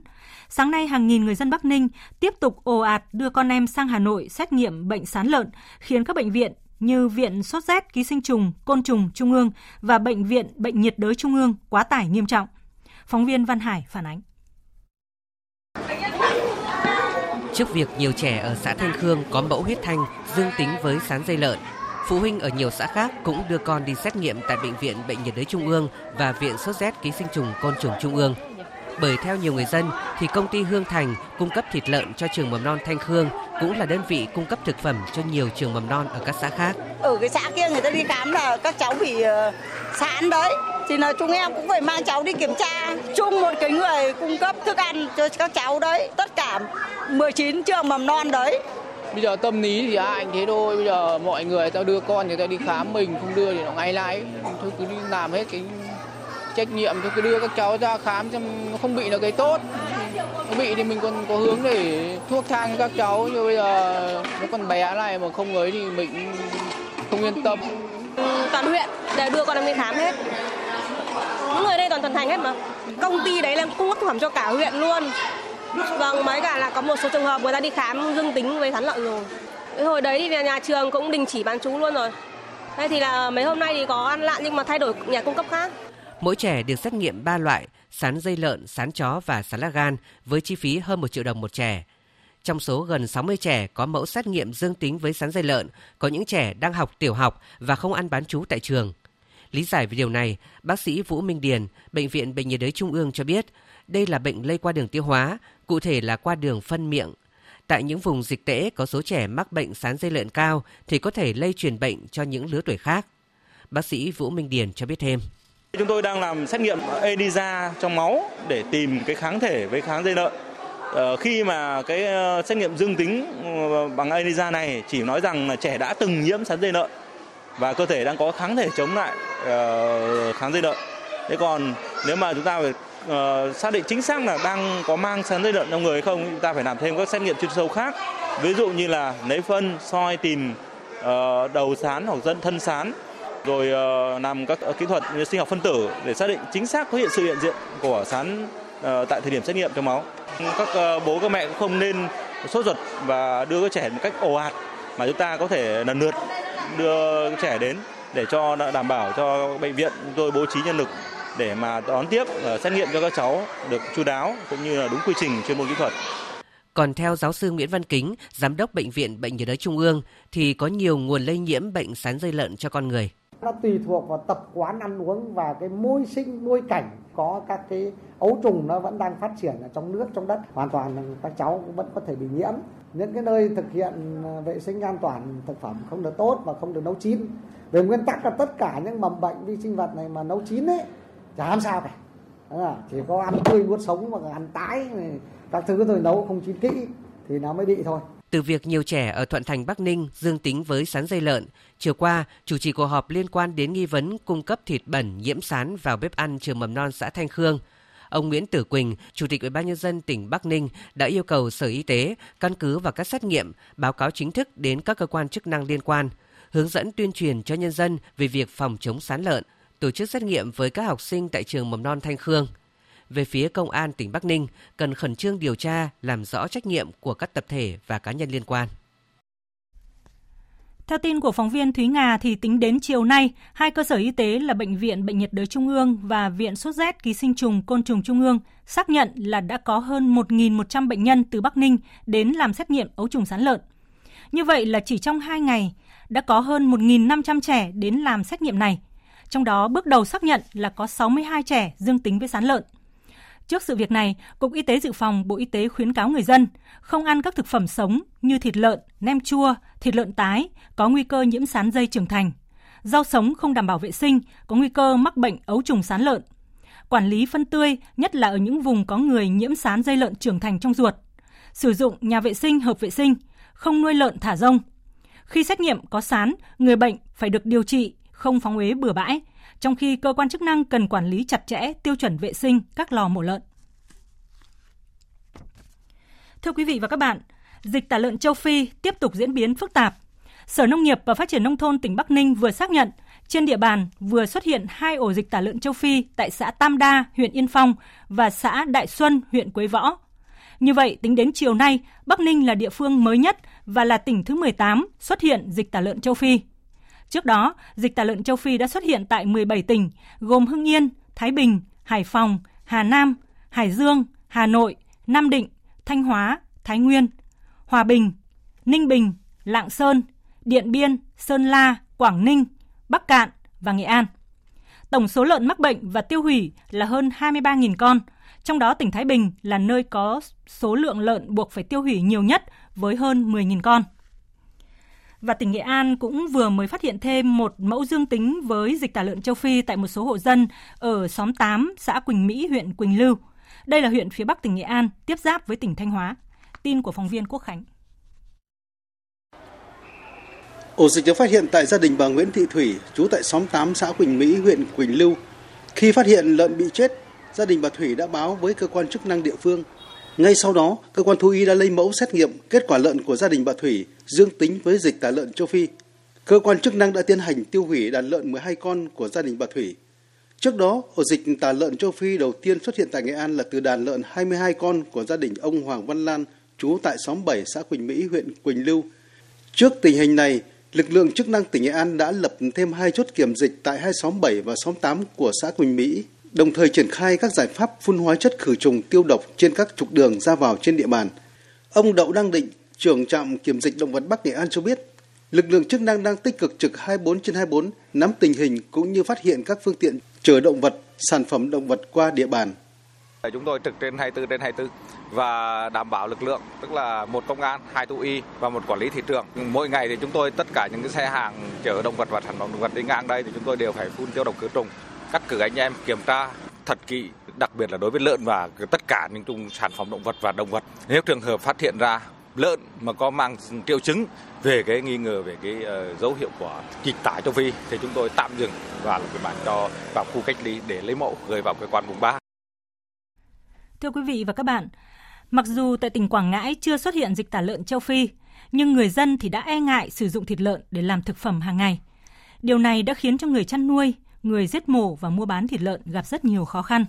sáng nay hàng nghìn người dân Bắc Ninh tiếp tục ồ ạt đưa con em sang Hà Nội xét nghiệm bệnh sán lợn, khiến các bệnh viện như Viện Sốt rét Ký sinh trùng, Côn trùng Trung ương và Bệnh viện Bệnh nhiệt đới Trung ương quá tải nghiêm trọng. Phóng viên Văn Hải phản ánh. Trước việc nhiều trẻ ở xã Thanh Khương có mẫu huyết thanh dương tính với sán dây lợn, phụ huynh ở nhiều xã khác cũng đưa con đi xét nghiệm tại Bệnh viện Bệnh nhiệt đới Trung ương và Viện sốt rét ký sinh trùng côn trùng Trung ương. Bởi theo nhiều người dân thì công ty Hương Thành cung cấp thịt lợn cho trường mầm non Thanh Khương cũng là đơn vị cung cấp thực phẩm cho nhiều trường mầm non ở các xã khác. Ở cái xã kia người ta đi khám là các cháu bị ờ, sán đấy, thì là chúng em cũng phải mang cháu đi kiểm tra. Chung một cái người cung cấp thức ăn cho các cháu đấy tất cả 19 trường mầm non đấy. Bây giờ tâm lý thì ai anh thế thôi bây giờ mọi người ta đưa con người ta đi khám mình không đưa thì nó ngay lại. Thôi cứ đi làm hết cái trách nhiệm thôi cứ đưa các cháu ra khám xem nó không bị là cái tốt. Nó bị thì mình còn có hướng để thuốc thang cho các cháu nhưng bây giờ nó còn bé này mà không ấy thì mình không yên tâm. Toàn huyện để đưa con em đi khám hết những người đây toàn thuần thành hết mà công ty đấy là cung cấp thực phẩm cho cả huyện luôn vâng mấy cả là có một số trường hợp người ta đi khám dương tính với sán lợn rồi hồi đấy thì nhà trường cũng đình chỉ bán chú luôn rồi Thế thì là mấy hôm nay thì có ăn lạn nhưng mà thay đổi nhà cung cấp khác. Mỗi trẻ được xét nghiệm 3 loại, sán dây lợn, sán chó và sán lá gan với chi phí hơn 1 triệu đồng một trẻ. Trong số gần 60 trẻ có mẫu xét nghiệm dương tính với sán dây lợn, có những trẻ đang học tiểu học và không ăn bán chú tại trường. Lý giải về điều này, bác sĩ Vũ Minh Điền, Bệnh viện Bệnh nhiệt đới Trung ương cho biết, đây là bệnh lây qua đường tiêu hóa, cụ thể là qua đường phân miệng. Tại những vùng dịch tễ có số trẻ mắc bệnh sán dây lợn cao thì có thể lây truyền bệnh cho những lứa tuổi khác. Bác sĩ Vũ Minh Điền cho biết thêm. Chúng tôi đang làm xét nghiệm ELISA trong máu để tìm cái kháng thể với kháng dây lợn. Ờ, khi mà cái ờ, xét nghiệm dương tính ờ, bằng ELISA này chỉ nói rằng là trẻ đã từng nhiễm sán dây lợn và cơ thể đang có kháng thể chống lại ờ, kháng dây lợn. Thế còn nếu mà chúng ta phải uh, xác định chính xác là đang có mang sán dây lợn trong người hay không, chúng ta phải làm thêm các xét nghiệm chuyên sâu khác. Ví dụ như là lấy phân, soi tìm uh, đầu sán hoặc dân thân sán rồi uh, làm các kỹ thuật như sinh học phân tử để xác định chính xác có hiện sự hiện diện của sán uh, tại thời điểm xét nghiệm trong máu. Các uh, bố các mẹ cũng không nên sốt ruột và đưa các trẻ một cách ồ ạt mà chúng ta có thể lần lượt đưa trẻ đến để cho đảm bảo cho bệnh viện chúng tôi bố trí nhân lực để mà đón tiếp uh, xét nghiệm cho các cháu được chu đáo cũng như là đúng quy trình chuyên môn kỹ thuật. Còn theo giáo sư Nguyễn Văn Kính, giám đốc bệnh viện Bệnh nhiệt đới Trung ương thì có nhiều nguồn lây nhiễm bệnh sán dây lợn cho con người. Nó tùy thuộc vào tập quán ăn uống và cái môi sinh nuôi cảnh có các cái ấu trùng nó vẫn đang phát triển ở trong nước trong đất. Hoàn toàn các cháu cũng vẫn có thể bị nhiễm những cái nơi thực hiện à, vệ sinh an toàn thực phẩm không được tốt và không được nấu chín. Về nguyên tắc là tất cả những mầm bệnh vi sinh vật này mà nấu chín ấy chả làm sao cả. Chỉ có ăn tươi nuốt sống hoặc ăn tái các thứ rồi nấu không chín kỹ thì nó mới bị thôi. Từ việc nhiều trẻ ở Thuận Thành Bắc Ninh dương tính với sán dây lợn, chiều qua, chủ trì cuộc họp liên quan đến nghi vấn cung cấp thịt bẩn nhiễm sán vào bếp ăn trường mầm non xã Thanh Khương. Ông Nguyễn Tử Quỳnh, Chủ tịch Ủy ban nhân dân tỉnh Bắc Ninh đã yêu cầu Sở Y tế căn cứ vào các xét nghiệm, báo cáo chính thức đến các cơ quan chức năng liên quan, hướng dẫn tuyên truyền cho nhân dân về việc phòng chống sán lợn, tổ chức xét nghiệm với các học sinh tại trường mầm non Thanh Khương về phía Công an tỉnh Bắc Ninh cần khẩn trương điều tra, làm rõ trách nhiệm của các tập thể và cá nhân liên quan. Theo tin của phóng viên Thúy Nga thì tính đến chiều nay, hai cơ sở y tế là Bệnh viện Bệnh nhiệt đới Trung ương và Viện sốt rét ký sinh trùng côn trùng Trung ương xác nhận là đã có hơn 1.100 bệnh nhân từ Bắc Ninh đến làm xét nghiệm ấu trùng sán lợn. Như vậy là chỉ trong 2 ngày đã có hơn 1.500 trẻ đến làm xét nghiệm này. Trong đó bước đầu xác nhận là có 62 trẻ dương tính với sán lợn. Trước sự việc này, Cục Y tế Dự phòng Bộ Y tế khuyến cáo người dân không ăn các thực phẩm sống như thịt lợn, nem chua, thịt lợn tái có nguy cơ nhiễm sán dây trưởng thành. Rau sống không đảm bảo vệ sinh có nguy cơ mắc bệnh ấu trùng sán lợn. Quản lý phân tươi, nhất là ở những vùng có người nhiễm sán dây lợn trưởng thành trong ruột. Sử dụng nhà vệ sinh hợp vệ sinh, không nuôi lợn thả rông. Khi xét nghiệm có sán, người bệnh phải được điều trị, không phóng uế bừa bãi, trong khi cơ quan chức năng cần quản lý chặt chẽ tiêu chuẩn vệ sinh các lò mổ lợn. Thưa quý vị và các bạn, dịch tả lợn châu Phi tiếp tục diễn biến phức tạp. Sở Nông nghiệp và Phát triển Nông thôn tỉnh Bắc Ninh vừa xác nhận trên địa bàn vừa xuất hiện hai ổ dịch tả lợn châu Phi tại xã Tam Đa, huyện Yên Phong và xã Đại Xuân, huyện Quế Võ. Như vậy, tính đến chiều nay, Bắc Ninh là địa phương mới nhất và là tỉnh thứ 18 xuất hiện dịch tả lợn châu Phi. Trước đó, dịch tả lợn châu Phi đã xuất hiện tại 17 tỉnh, gồm Hưng Yên, Thái Bình, Hải Phòng, Hà Nam, Hải Dương, Hà Nội, Nam Định, Thanh Hóa, Thái Nguyên, Hòa Bình, Ninh Bình, Lạng Sơn, Điện Biên, Sơn La, Quảng Ninh, Bắc Cạn và Nghệ An. Tổng số lợn mắc bệnh và tiêu hủy là hơn 23.000 con, trong đó tỉnh Thái Bình là nơi có số lượng lợn buộc phải tiêu hủy nhiều nhất với hơn 10.000 con. Và tỉnh Nghệ An cũng vừa mới phát hiện thêm một mẫu dương tính với dịch tả lợn châu Phi tại một số hộ dân ở xóm 8, xã Quỳnh Mỹ, huyện Quỳnh Lưu. Đây là huyện phía Bắc tỉnh Nghệ An, tiếp giáp với tỉnh Thanh Hóa. Tin của phóng viên Quốc Khánh. Ổ dịch được phát hiện tại gia đình bà Nguyễn Thị Thủy, trú tại xóm 8 xã Quỳnh Mỹ, huyện Quỳnh Lưu. Khi phát hiện lợn bị chết, gia đình bà Thủy đã báo với cơ quan chức năng địa phương ngay sau đó, cơ quan thú y đã lấy mẫu xét nghiệm kết quả lợn của gia đình bà Thủy dương tính với dịch tả lợn châu Phi. Cơ quan chức năng đã tiến hành tiêu hủy đàn lợn 12 con của gia đình bà Thủy. Trước đó, ổ dịch tả lợn châu Phi đầu tiên xuất hiện tại Nghệ An là từ đàn lợn 22 con của gia đình ông Hoàng Văn Lan, trú tại xóm 7 xã Quỳnh Mỹ, huyện Quỳnh Lưu. Trước tình hình này, lực lượng chức năng tỉnh Nghệ An đã lập thêm hai chốt kiểm dịch tại hai xóm 7 và xóm 8 của xã Quỳnh Mỹ đồng thời triển khai các giải pháp phun hóa chất khử trùng tiêu độc trên các trục đường ra vào trên địa bàn. Ông Đậu Đăng Định, trưởng trạm kiểm dịch động vật Bắc Nghệ An cho biết, lực lượng chức năng đang tích cực trực 24 trên 24 nắm tình hình cũng như phát hiện các phương tiện chở động vật, sản phẩm động vật qua địa bàn. Chúng tôi trực trên 24 trên 24 và đảm bảo lực lượng, tức là một công an, hai thú y và một quản lý thị trường. Mỗi ngày thì chúng tôi tất cả những cái xe hàng chở động vật và sản phẩm động vật đi ngang đây thì chúng tôi đều phải phun tiêu độc khử trùng, cắt cử anh em kiểm tra thật kỹ, đặc biệt là đối với lợn và tất cả những sản phẩm động vật và động vật. Nếu trường hợp phát hiện ra lợn mà có mang triệu chứng về cái nghi ngờ về cái uh, dấu hiệu của dịch tả châu Phi thì chúng tôi tạm dừng và lập biên bản cho vào khu cách ly để lấy mẫu gửi vào cơ quan vùng 3. Thưa quý vị và các bạn, mặc dù tại tỉnh Quảng Ngãi chưa xuất hiện dịch tả lợn châu Phi, nhưng người dân thì đã e ngại sử dụng thịt lợn để làm thực phẩm hàng ngày. Điều này đã khiến cho người chăn nuôi, người giết mổ và mua bán thịt lợn gặp rất nhiều khó khăn.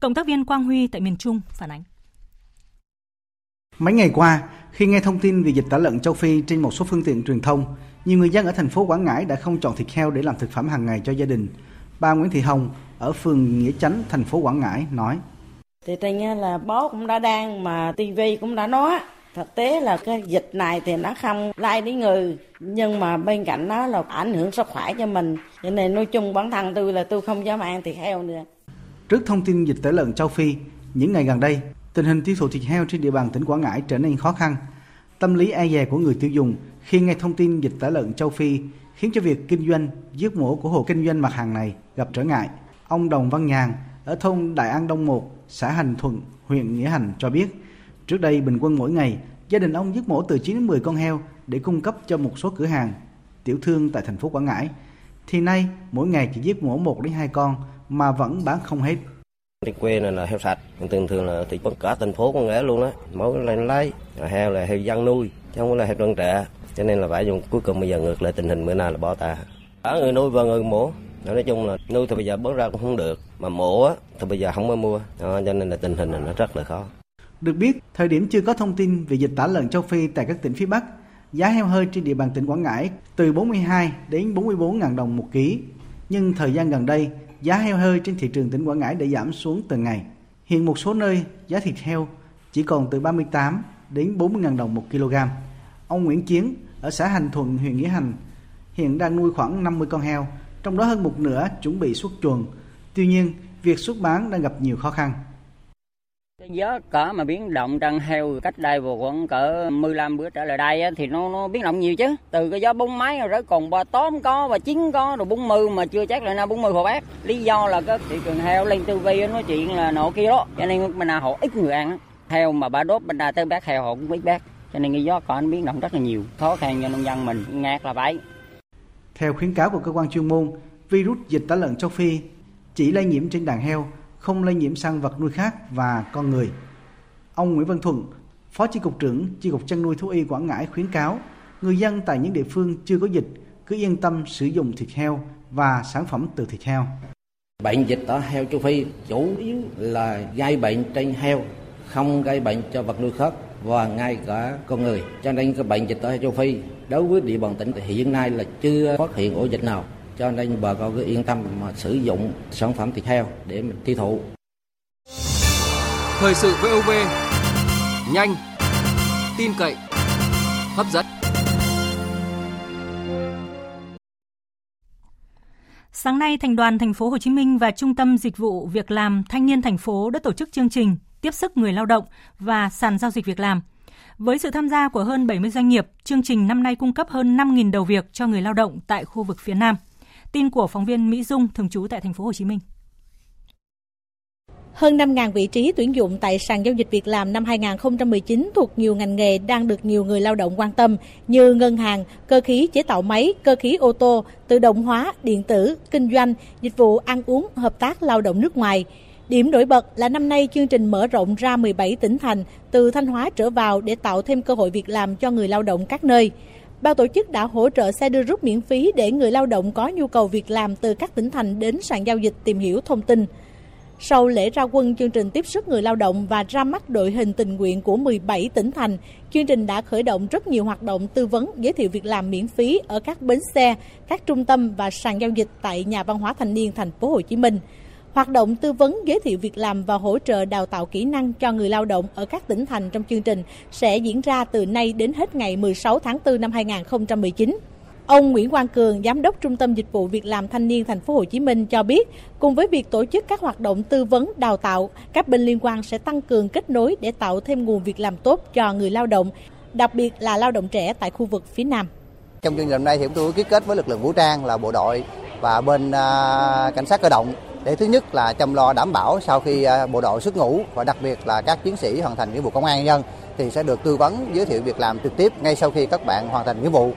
Cộng tác viên Quang Huy tại miền Trung phản ánh. Mấy ngày qua, khi nghe thông tin về dịch tả lợn châu Phi trên một số phương tiện truyền thông, nhiều người dân ở thành phố Quảng Ngãi đã không chọn thịt heo để làm thực phẩm hàng ngày cho gia đình. Bà Nguyễn Thị Hồng ở phường Nghĩa Chánh, thành phố Quảng Ngãi nói: Thì tình là bố cũng đã đang mà tivi cũng đã nói thực tế là cái dịch này thì nó không lai đến người nhưng mà bên cạnh nó là ảnh hưởng sức khỏe cho mình. Cho nên nói chung bản thân tôi là tôi không dám ăn thịt heo nữa. Trước thông tin dịch tả lợn châu phi, những ngày gần đây, tình hình tiêu thụ thịt heo trên địa bàn tỉnh quảng ngãi trở nên khó khăn. Tâm lý e dè của người tiêu dùng khi nghe thông tin dịch tả lợn châu phi khiến cho việc kinh doanh, giết mổ của hộ kinh doanh mặt hàng này gặp trở ngại. Ông đồng văn nhàn ở thôn đại an đông một, xã hành thuận, huyện nghĩa hành cho biết Trước đây bình quân mỗi ngày, gia đình ông giết mổ từ 9 đến 10 con heo để cung cấp cho một số cửa hàng tiểu thương tại thành phố Quảng Ngãi. Thì nay mỗi ngày chỉ giết mổ 1 đến 2 con mà vẫn bán không hết. Trên quê này là heo sạch, thường thường là thì cả thành phố Quảng Ngãi luôn á, mỗi lần lấy heo là heo dân nuôi, chứ không là heo đơn trẻ. Cho nên là phải dùng cuối cùng bây giờ ngược lại tình hình bữa nay là bỏ ta. Cả người nuôi và người mổ, nói chung là nuôi thì bây giờ bớt ra cũng không được, mà mổ thì bây giờ không có mua, cho nên là tình hình này nó rất là khó. Được biết, thời điểm chưa có thông tin về dịch tả lợn châu Phi tại các tỉnh phía Bắc, giá heo hơi trên địa bàn tỉnh Quảng Ngãi từ 42 đến 44 ngàn đồng một ký. Nhưng thời gian gần đây, giá heo hơi trên thị trường tỉnh Quảng Ngãi đã giảm xuống từng ngày. Hiện một số nơi, giá thịt heo chỉ còn từ 38 đến 40 ngàn đồng một kg. Ông Nguyễn Chiến ở xã Hành Thuận, huyện Nghĩa Hành hiện đang nuôi khoảng 50 con heo, trong đó hơn một nửa chuẩn bị xuất chuồng. Tuy nhiên, việc xuất bán đang gặp nhiều khó khăn gió cỡ mà biến động trăng heo cách đây vừa khoảng cỡ 15 bữa trở lại đây thì nó nó biến động nhiều chứ. Từ cái gió bốn máy rồi còn ba tóm có và chín có rồi bốn mươi mà chưa chắc là na bốn mươi hồ bác. Lý do là cái thị trường heo lên tư vi nói chuyện là nọ kia đó. Cho nên bên nào họ ít người ăn. Heo mà ba đốt bên nào tới bác heo họ cũng biết bác. Cho nên cái gió cả nó biến động rất là nhiều. Khó khăn cho nông dân mình ngạt là vậy. Theo khuyến cáo của cơ quan chuyên môn, virus dịch tả lợn châu Phi chỉ lây nhiễm trên đàn heo không lây nhiễm sang vật nuôi khác và con người. Ông Nguyễn Văn Thuận, Phó Chi cục trưởng Chi cục chăn nuôi thú y Quảng Ngãi khuyến cáo người dân tại những địa phương chưa có dịch cứ yên tâm sử dụng thịt heo và sản phẩm từ thịt heo. Bệnh dịch tả heo châu Phi chủ yếu là gây bệnh trên heo, không gây bệnh cho vật nuôi khác và ngay cả con người. Cho nên cái bệnh dịch tả heo châu Phi đối với địa bàn tỉnh thì hiện nay là chưa phát hiện ổ dịch nào cho nên bà con cứ yên tâm mà sử dụng sản phẩm thịt heo để mình tiêu thụ. Thời sự VOV nhanh, tin cậy, hấp dẫn. Sáng nay, Thành đoàn Thành phố Hồ Chí Minh và Trung tâm Dịch vụ Việc làm Thanh niên thành phố đã tổ chức chương trình tiếp sức người lao động và sàn giao dịch việc làm. Với sự tham gia của hơn 70 doanh nghiệp, chương trình năm nay cung cấp hơn 5.000 đầu việc cho người lao động tại khu vực phía Nam. Tin của phóng viên Mỹ Dung thường trú tại thành phố Hồ Chí Minh. Hơn 5.000 vị trí tuyển dụng tại sàn giao dịch việc làm năm 2019 thuộc nhiều ngành nghề đang được nhiều người lao động quan tâm như ngân hàng, cơ khí chế tạo máy, cơ khí ô tô, tự động hóa, điện tử, kinh doanh, dịch vụ ăn uống, hợp tác lao động nước ngoài. Điểm nổi bật là năm nay chương trình mở rộng ra 17 tỉnh thành từ Thanh Hóa trở vào để tạo thêm cơ hội việc làm cho người lao động các nơi. Ban tổ chức đã hỗ trợ xe đưa rút miễn phí để người lao động có nhu cầu việc làm từ các tỉnh thành đến sàn giao dịch tìm hiểu thông tin. Sau lễ ra quân chương trình tiếp sức người lao động và ra mắt đội hình tình nguyện của 17 tỉnh thành, chương trình đã khởi động rất nhiều hoạt động tư vấn giới thiệu việc làm miễn phí ở các bến xe, các trung tâm và sàn giao dịch tại nhà văn hóa thanh niên thành phố Hồ Chí Minh. Hoạt động tư vấn giới thiệu việc làm và hỗ trợ đào tạo kỹ năng cho người lao động ở các tỉnh thành trong chương trình sẽ diễn ra từ nay đến hết ngày 16 tháng 4 năm 2019. Ông Nguyễn Quang Cường, giám đốc Trung tâm Dịch vụ Việc làm Thanh niên Thành phố Hồ Chí Minh cho biết, cùng với việc tổ chức các hoạt động tư vấn, đào tạo, các bên liên quan sẽ tăng cường kết nối để tạo thêm nguồn việc làm tốt cho người lao động, đặc biệt là lao động trẻ tại khu vực phía Nam. Trong chương trình này thì chúng tôi ký kết với lực lượng vũ trang là bộ đội và bên à, cảnh sát cơ động để thứ nhất là chăm lo đảm bảo sau khi à, bộ đội xuất ngũ và đặc biệt là các chiến sĩ hoàn thành nghĩa vụ công an nhân dân thì sẽ được tư vấn, giới thiệu việc làm trực tiếp ngay sau khi các bạn hoàn thành nghĩa vụ.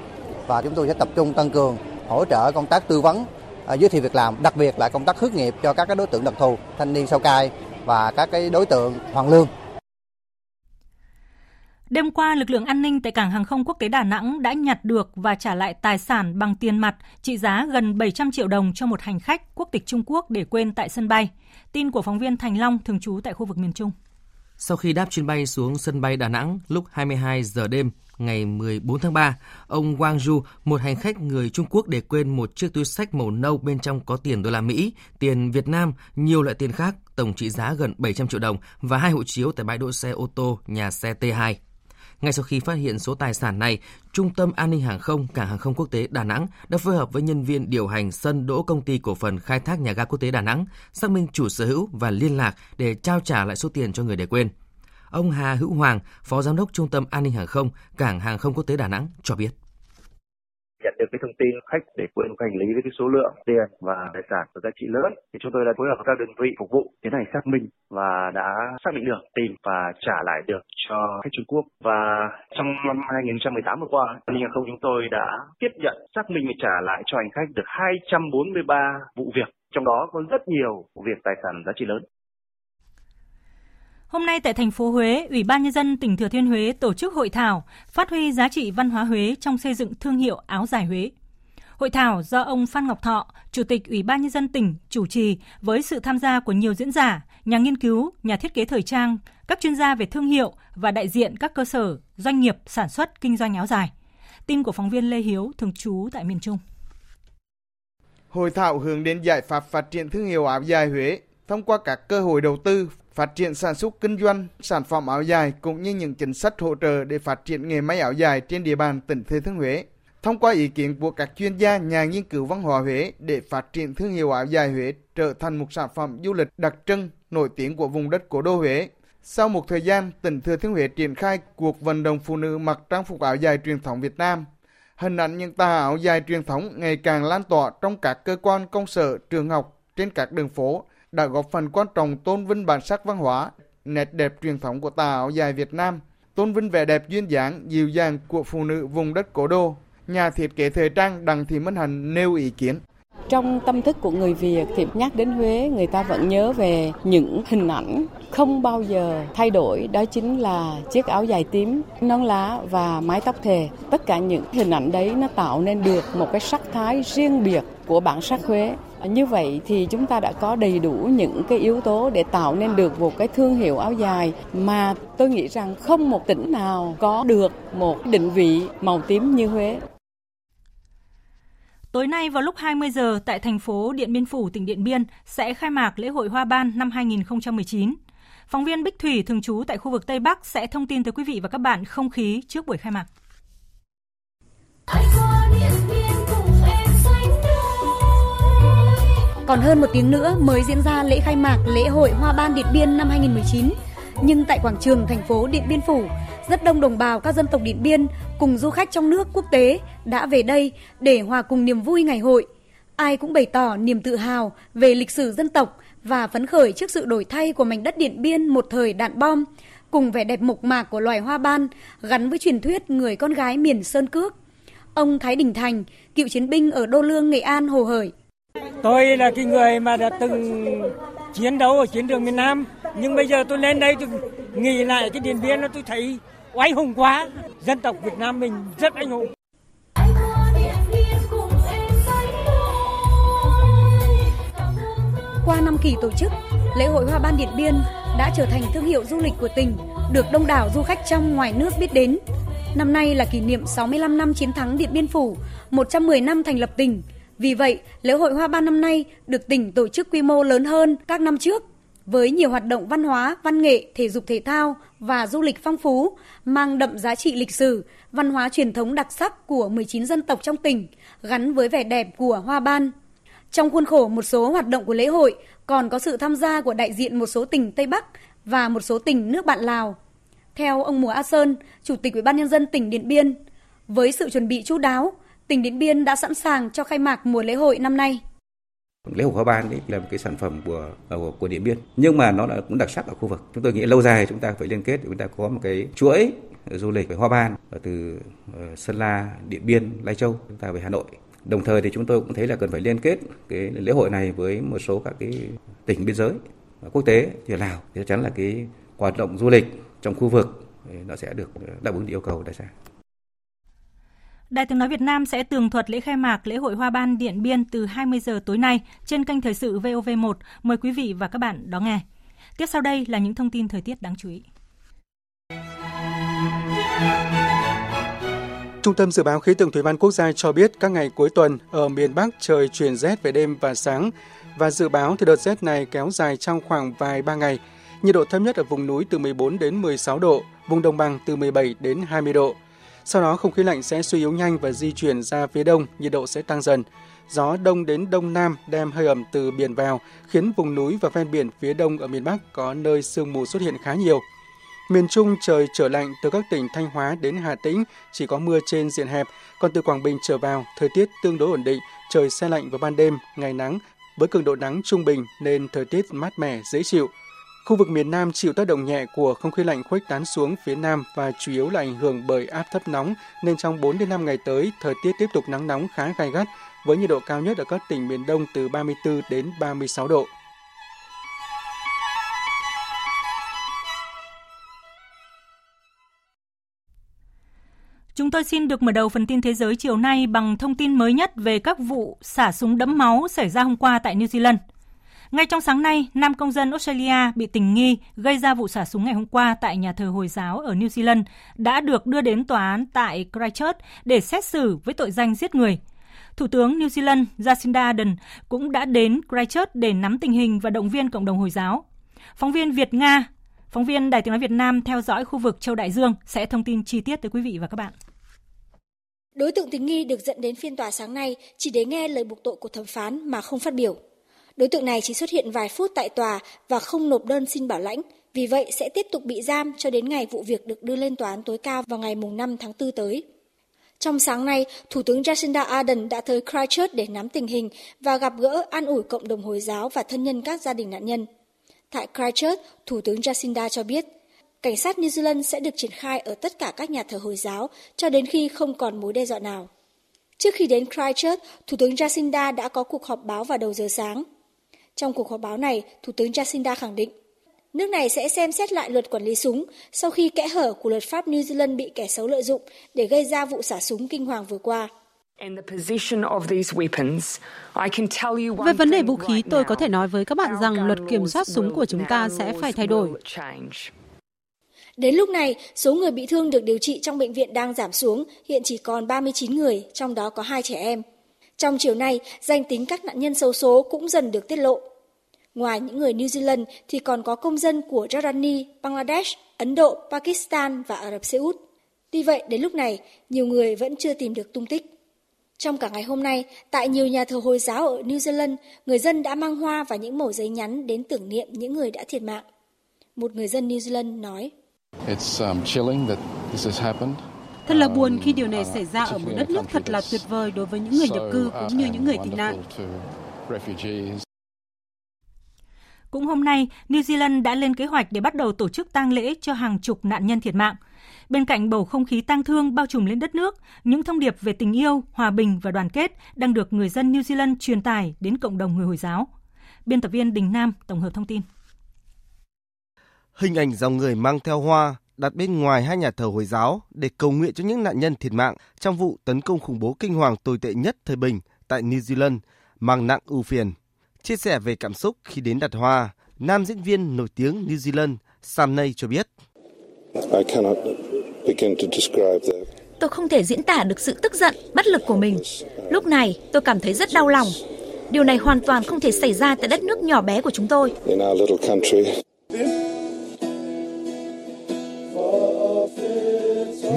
Và chúng tôi sẽ tập trung tăng cường, hỗ trợ công tác tư vấn à, giới thiệu việc làm, đặc biệt là công tác hướng nghiệp cho các đối tượng đặc thù, thanh niên sau cai và các cái đối tượng hoàn lương. Đêm qua, lực lượng an ninh tại cảng hàng không quốc tế Đà Nẵng đã nhặt được và trả lại tài sản bằng tiền mặt trị giá gần 700 triệu đồng cho một hành khách quốc tịch Trung Quốc để quên tại sân bay. Tin của phóng viên Thành Long thường trú tại khu vực miền Trung. Sau khi đáp chuyến bay xuống sân bay Đà Nẵng lúc 22 giờ đêm ngày 14 tháng 3, ông Wang Ju, một hành khách người Trung Quốc để quên một chiếc túi sách màu nâu bên trong có tiền đô la Mỹ, tiền Việt Nam, nhiều loại tiền khác, tổng trị giá gần 700 triệu đồng và hai hộ chiếu tại bãi đỗ xe ô tô nhà xe T2. Ngay sau khi phát hiện số tài sản này, Trung tâm An ninh Hàng không Cảng Hàng không Quốc tế Đà Nẵng đã phối hợp với nhân viên điều hành sân đỗ công ty cổ phần khai thác nhà ga quốc tế Đà Nẵng xác minh chủ sở hữu và liên lạc để trao trả lại số tiền cho người để quên. Ông Hà Hữu Hoàng, Phó Giám đốc Trung tâm An ninh Hàng không Cảng Hàng không Quốc tế Đà Nẵng cho biết được cái thông tin khách để quên hành lý với cái số lượng tiền và tài sản có giá trị lớn. Thì chúng tôi đã phối hợp với các đơn vị phục vụ tiến hành xác minh và đã xác định được, tìm và trả lại được cho khách Trung Quốc. Và trong năm 2018 vừa qua, an ninh hàng không chúng tôi đã tiếp nhận, xác minh và trả lại cho hành khách được 243 vụ việc. Trong đó có rất nhiều vụ việc tài sản giá trị lớn. Hôm nay tại thành phố Huế, Ủy ban nhân dân tỉnh Thừa Thiên Huế tổ chức hội thảo phát huy giá trị văn hóa Huế trong xây dựng thương hiệu áo dài Huế. Hội thảo do ông Phan Ngọc Thọ, Chủ tịch Ủy ban nhân dân tỉnh chủ trì với sự tham gia của nhiều diễn giả, nhà nghiên cứu, nhà thiết kế thời trang, các chuyên gia về thương hiệu và đại diện các cơ sở, doanh nghiệp sản xuất kinh doanh áo dài. Tin của phóng viên Lê Hiếu thường trú tại miền Trung. Hội thảo hướng đến giải pháp phát triển thương hiệu áo dài Huế thông qua các cơ hội đầu tư, phát triển sản xuất kinh doanh sản phẩm áo dài cũng như những chính sách hỗ trợ để phát triển nghề may áo dài trên địa bàn tỉnh Thừa Thiên Huế. Thông qua ý kiến của các chuyên gia, nhà nghiên cứu văn hóa Huế để phát triển thương hiệu áo dài Huế trở thành một sản phẩm du lịch đặc trưng nổi tiếng của vùng đất cổ đô Huế. Sau một thời gian, tỉnh Thừa Thiên Huế triển khai cuộc vận động phụ nữ mặc trang phục áo dài truyền thống Việt Nam. Hình ảnh những tà áo dài truyền thống ngày càng lan tỏa trong các cơ quan công sở, trường học, trên các đường phố, đã góp phần quan trọng tôn vinh bản sắc văn hóa, nét đẹp truyền thống của tà áo dài Việt Nam, tôn vinh vẻ đẹp duyên dáng, dịu dàng của phụ nữ vùng đất cổ đô. Nhà thiết kế thời trang Đặng Thị Minh Hạnh nêu ý kiến. Trong tâm thức của người Việt thì nhắc đến Huế người ta vẫn nhớ về những hình ảnh không bao giờ thay đổi đó chính là chiếc áo dài tím, nón lá và mái tóc thề. Tất cả những hình ảnh đấy nó tạo nên được một cái sắc thái riêng biệt của bản sắc Huế. Như vậy thì chúng ta đã có đầy đủ những cái yếu tố để tạo nên được một cái thương hiệu áo dài mà tôi nghĩ rằng không một tỉnh nào có được một định vị màu tím như Huế. Tối nay vào lúc 20 giờ tại thành phố Điện Biên Phủ, tỉnh Điện Biên sẽ khai mạc lễ hội Hoa Ban năm 2019. Phóng viên Bích Thủy thường trú tại khu vực Tây Bắc sẽ thông tin tới quý vị và các bạn không khí trước buổi khai mạc. Còn hơn một tiếng nữa mới diễn ra lễ khai mạc lễ hội Hoa Ban Điện Biên năm 2019. Nhưng tại quảng trường thành phố Điện Biên Phủ, rất đông đồng bào các dân tộc Điện Biên cùng du khách trong nước quốc tế đã về đây để hòa cùng niềm vui ngày hội. Ai cũng bày tỏ niềm tự hào về lịch sử dân tộc và phấn khởi trước sự đổi thay của mảnh đất Điện Biên một thời đạn bom, cùng vẻ đẹp mộc mạc của loài hoa ban gắn với truyền thuyết người con gái miền Sơn Cước. Ông Thái Đình Thành, cựu chiến binh ở Đô Lương, Nghệ An hồ hởi. Tôi là cái người mà đã từng chiến đấu ở chiến trường miền Nam, nhưng bây giờ tôi lên đây tôi nghĩ lại cái Điện Biên nó tôi thấy oai hùng quá. Dân tộc Việt Nam mình rất anh hùng. Qua năm kỳ tổ chức, lễ hội Hoa Ban Điện Biên đã trở thành thương hiệu du lịch của tỉnh, được đông đảo du khách trong ngoài nước biết đến. Năm nay là kỷ niệm 65 năm chiến thắng Điện Biên Phủ, 110 năm thành lập tỉnh, vì vậy, lễ hội Hoa Ban năm nay được tỉnh tổ chức quy mô lớn hơn các năm trước với nhiều hoạt động văn hóa, văn nghệ, thể dục thể thao và du lịch phong phú, mang đậm giá trị lịch sử, văn hóa truyền thống đặc sắc của 19 dân tộc trong tỉnh, gắn với vẻ đẹp của Hoa Ban. Trong khuôn khổ một số hoạt động của lễ hội còn có sự tham gia của đại diện một số tỉnh Tây Bắc và một số tỉnh nước bạn Lào. Theo ông Mùa A Sơn, Chủ tịch Ủy ban nhân dân tỉnh Điện Biên, với sự chuẩn bị chú đáo, tỉnh Điện Biên đã sẵn sàng cho khai mạc mùa lễ hội năm nay. Lễ hội Hoa Ban đấy là một cái sản phẩm của ờ, của, của Điện Biên, nhưng mà nó là cũng đặc sắc ở khu vực. Chúng tôi nghĩ lâu dài chúng ta phải liên kết để chúng ta có một cái chuỗi du lịch về Hoa Ban từ ờ, Sơn La, Điện Biên, Lai Châu chúng ta về Hà Nội. Đồng thời thì chúng tôi cũng thấy là cần phải liên kết cái lễ hội này với một số các cái tỉnh biên giới ờ, quốc tế như Lào thì chắc chắn là cái hoạt động du lịch trong khu vực nó sẽ được đáp ứng yêu cầu đặt ra. Đài tiếng nói Việt Nam sẽ tường thuật lễ khai mạc lễ hội Hoa Ban Điện Biên từ 20 giờ tối nay trên kênh thời sự VOV1. Mời quý vị và các bạn đón nghe. Tiếp sau đây là những thông tin thời tiết đáng chú ý. Trung tâm Dự báo Khí tượng Thủy văn Quốc gia cho biết các ngày cuối tuần ở miền Bắc trời chuyển rét về đêm và sáng và dự báo thì đợt rét này kéo dài trong khoảng vài ba ngày. Nhiệt độ thấp nhất ở vùng núi từ 14 đến 16 độ, vùng đồng bằng từ 17 đến 20 độ. Sau đó không khí lạnh sẽ suy yếu nhanh và di chuyển ra phía đông, nhiệt độ sẽ tăng dần. Gió đông đến đông nam đem hơi ẩm từ biển vào, khiến vùng núi và ven biển phía đông ở miền Bắc có nơi sương mù xuất hiện khá nhiều. Miền Trung trời trở lạnh từ các tỉnh Thanh Hóa đến Hà Tĩnh chỉ có mưa trên diện hẹp, còn từ Quảng Bình trở vào thời tiết tương đối ổn định, trời xe lạnh vào ban đêm, ngày nắng với cường độ nắng trung bình nên thời tiết mát mẻ dễ chịu. Khu vực miền Nam chịu tác động nhẹ của không khí lạnh khuếch tán xuống phía Nam và chủ yếu là ảnh hưởng bởi áp thấp nóng, nên trong 4 đến 5 ngày tới, thời tiết tiếp tục nắng nóng khá gai gắt, với nhiệt độ cao nhất ở các tỉnh miền Đông từ 34 đến 36 độ. Chúng tôi xin được mở đầu phần tin thế giới chiều nay bằng thông tin mới nhất về các vụ xả súng đẫm máu xảy ra hôm qua tại New Zealand. Ngay trong sáng nay, nam công dân Australia bị tình nghi gây ra vụ xả súng ngày hôm qua tại nhà thờ Hồi giáo ở New Zealand đã được đưa đến tòa án tại Christchurch để xét xử với tội danh giết người. Thủ tướng New Zealand Jacinda Ardern cũng đã đến Christchurch để nắm tình hình và động viên cộng đồng Hồi giáo. Phóng viên Việt Nga, phóng viên Đài tiếng nói Việt Nam theo dõi khu vực châu Đại Dương sẽ thông tin chi tiết tới quý vị và các bạn. Đối tượng tình nghi được dẫn đến phiên tòa sáng nay chỉ để nghe lời buộc tội của thẩm phán mà không phát biểu. Đối tượng này chỉ xuất hiện vài phút tại tòa và không nộp đơn xin bảo lãnh, vì vậy sẽ tiếp tục bị giam cho đến ngày vụ việc được đưa lên tòa án tối cao vào ngày 5 tháng 4 tới. Trong sáng nay, Thủ tướng Jacinda Ardern đã tới Christchurch để nắm tình hình và gặp gỡ an ủi cộng đồng Hồi giáo và thân nhân các gia đình nạn nhân. Tại Christchurch, Thủ tướng Jacinda cho biết, cảnh sát New Zealand sẽ được triển khai ở tất cả các nhà thờ Hồi giáo cho đến khi không còn mối đe dọa nào. Trước khi đến Christchurch, Thủ tướng Jacinda đã có cuộc họp báo vào đầu giờ sáng. Trong cuộc họp báo này, Thủ tướng Jacinda khẳng định, nước này sẽ xem xét lại luật quản lý súng sau khi kẽ hở của luật pháp New Zealand bị kẻ xấu lợi dụng để gây ra vụ xả súng kinh hoàng vừa qua. Về vấn đề vũ khí, tôi có thể nói với các bạn rằng luật kiểm soát súng của chúng ta sẽ phải thay đổi. Đến lúc này, số người bị thương được điều trị trong bệnh viện đang giảm xuống, hiện chỉ còn 39 người, trong đó có hai trẻ em. Trong chiều nay, danh tính các nạn nhân xấu số cũng dần được tiết lộ. Ngoài những người New Zealand thì còn có công dân của Jordani, Bangladesh, Ấn Độ, Pakistan và Ả Rập Xê Út. Tuy vậy, đến lúc này, nhiều người vẫn chưa tìm được tung tích. Trong cả ngày hôm nay, tại nhiều nhà thờ Hồi giáo ở New Zealand, người dân đã mang hoa và những mẩu giấy nhắn đến tưởng niệm những người đã thiệt mạng. Một người dân New Zealand nói. Um, thật là buồn khi điều này xảy ra ở một đất nước thật là tuyệt vời đối với những người nhập cư cũng như những người tị nạn. Cũng hôm nay, New Zealand đã lên kế hoạch để bắt đầu tổ chức tang lễ cho hàng chục nạn nhân thiệt mạng. Bên cạnh bầu không khí tang thương bao trùm lên đất nước, những thông điệp về tình yêu, hòa bình và đoàn kết đang được người dân New Zealand truyền tải đến cộng đồng người Hồi giáo. Biên tập viên Đình Nam tổng hợp thông tin. Hình ảnh dòng người mang theo hoa đặt bên ngoài hai nhà thờ Hồi giáo để cầu nguyện cho những nạn nhân thiệt mạng trong vụ tấn công khủng bố kinh hoàng tồi tệ nhất thời bình tại New Zealand, mang nặng ưu phiền. Chia sẻ về cảm xúc khi đến đặt hoa, nam diễn viên nổi tiếng New Zealand Sam Ney cho biết. Tôi không thể diễn tả được sự tức giận, bất lực của mình. Lúc này, tôi cảm thấy rất đau lòng. Điều này hoàn toàn không thể xảy ra tại đất nước nhỏ bé của chúng tôi.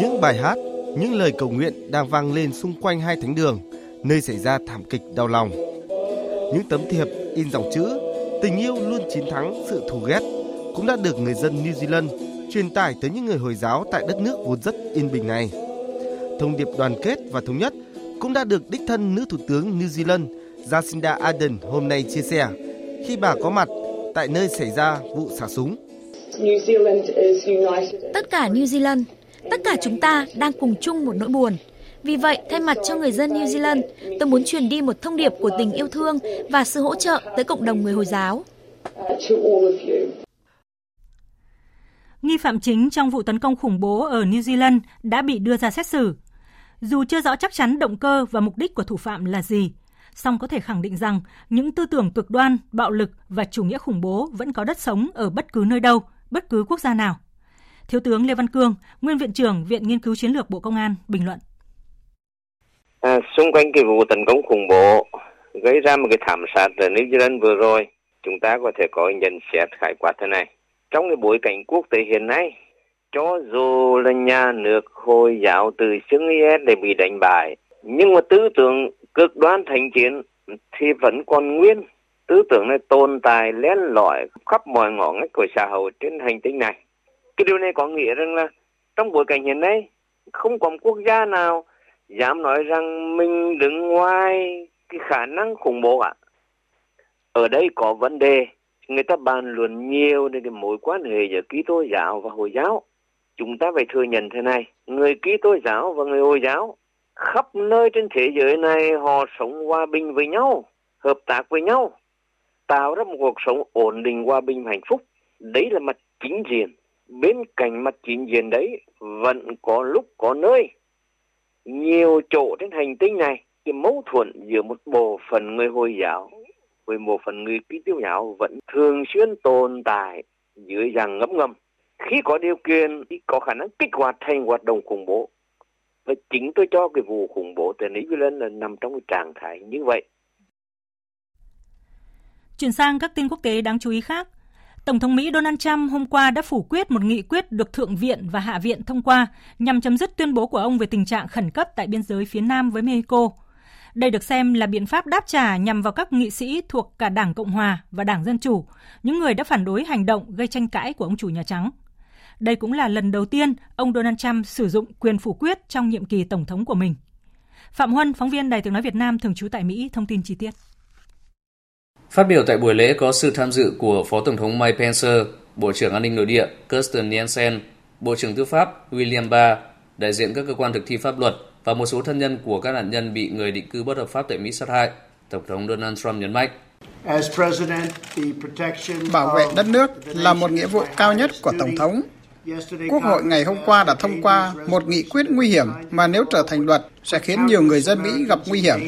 Những bài hát, những lời cầu nguyện đang vang lên xung quanh hai thánh đường, nơi xảy ra thảm kịch đau lòng. Những tấm thiệp in dòng chữ tình yêu luôn chiến thắng sự thù ghét cũng đã được người dân New Zealand truyền tải tới những người Hồi giáo tại đất nước vốn rất yên bình này. Thông điệp đoàn kết và thống nhất cũng đã được đích thân nữ thủ tướng New Zealand Jacinda Ardern hôm nay chia sẻ khi bà có mặt tại nơi xảy ra vụ xả súng. Tất cả New Zealand, tất cả chúng ta đang cùng chung một nỗi buồn. Vì vậy, thay mặt cho người dân New Zealand, tôi muốn truyền đi một thông điệp của tình yêu thương và sự hỗ trợ tới cộng đồng người Hồi giáo. Nghi phạm chính trong vụ tấn công khủng bố ở New Zealand đã bị đưa ra xét xử. Dù chưa rõ chắc chắn động cơ và mục đích của thủ phạm là gì, song có thể khẳng định rằng những tư tưởng cực đoan, bạo lực và chủ nghĩa khủng bố vẫn có đất sống ở bất cứ nơi đâu, bất cứ quốc gia nào. Thiếu tướng Lê Văn Cương, nguyên viện trưởng Viện Nghiên cứu Chiến lược Bộ Công an bình luận. À, xung quanh cái vụ tấn công khủng bố gây ra một cái thảm sát ở New Zealand vừa rồi, chúng ta có thể có nhận xét khái quát thế này. Trong cái bối cảnh quốc tế hiện nay, cho dù là nhà nước Hồi giáo từ xưng IS để bị đánh bại, nhưng mà tư tưởng cực đoan thành chiến thì vẫn còn nguyên. Tư tưởng này tồn tại len lỏi khắp mọi ngõ ngách của xã hội trên hành tinh này. Cái điều này có nghĩa rằng là trong bối cảnh hiện nay, không còn quốc gia nào dám nói rằng mình đứng ngoài cái khả năng khủng bố ạ. Ở đây có vấn đề, người ta bàn luận nhiều về cái mối quan hệ giữa ký tô giáo và Hồi giáo. Chúng ta phải thừa nhận thế này, người ký tô giáo và người Hồi giáo khắp nơi trên thế giới này họ sống hòa bình với nhau, hợp tác với nhau, tạo ra một cuộc sống ổn định, hòa bình, hạnh phúc. Đấy là mặt chính diện. Bên cạnh mặt chính diện đấy vẫn có lúc có nơi nhiều chỗ trên hành tinh này cái mâu thuẫn giữa một bộ phận người Hồi giáo với một phần người ký tiêu giáo vẫn thường xuyên tồn tại dưới dạng ngấm ngầm. Khi có điều kiện thì có khả năng kích hoạt thành hoạt động khủng bố. Và chính tôi cho cái vụ khủng bố tại New Zealand là nằm trong cái trạng thái như vậy. Chuyển sang các tin quốc tế đáng chú ý khác. Tổng thống Mỹ Donald Trump hôm qua đã phủ quyết một nghị quyết được Thượng viện và Hạ viện thông qua nhằm chấm dứt tuyên bố của ông về tình trạng khẩn cấp tại biên giới phía Nam với Mexico. Đây được xem là biện pháp đáp trả nhằm vào các nghị sĩ thuộc cả Đảng Cộng hòa và Đảng Dân chủ, những người đã phản đối hành động gây tranh cãi của ông chủ Nhà Trắng. Đây cũng là lần đầu tiên ông Donald Trump sử dụng quyền phủ quyết trong nhiệm kỳ tổng thống của mình. Phạm Huân, phóng viên Đài tiếng nói Việt Nam thường trú tại Mỹ, thông tin chi tiết. Phát biểu tại buổi lễ có sự tham dự của Phó Tổng thống Mike Pence, Bộ trưởng An ninh Nội địa Kirsten Nielsen, Bộ trưởng Tư pháp William Barr, đại diện các cơ quan thực thi pháp luật và một số thân nhân của các nạn nhân bị người định cư bất hợp pháp tại Mỹ sát hại. Tổng thống Donald Trump nhấn mạnh. Bảo vệ đất nước là một nghĩa vụ cao nhất của Tổng thống Quốc hội ngày hôm qua đã thông qua một nghị quyết nguy hiểm mà nếu trở thành luật sẽ khiến nhiều người dân Mỹ gặp nguy hiểm.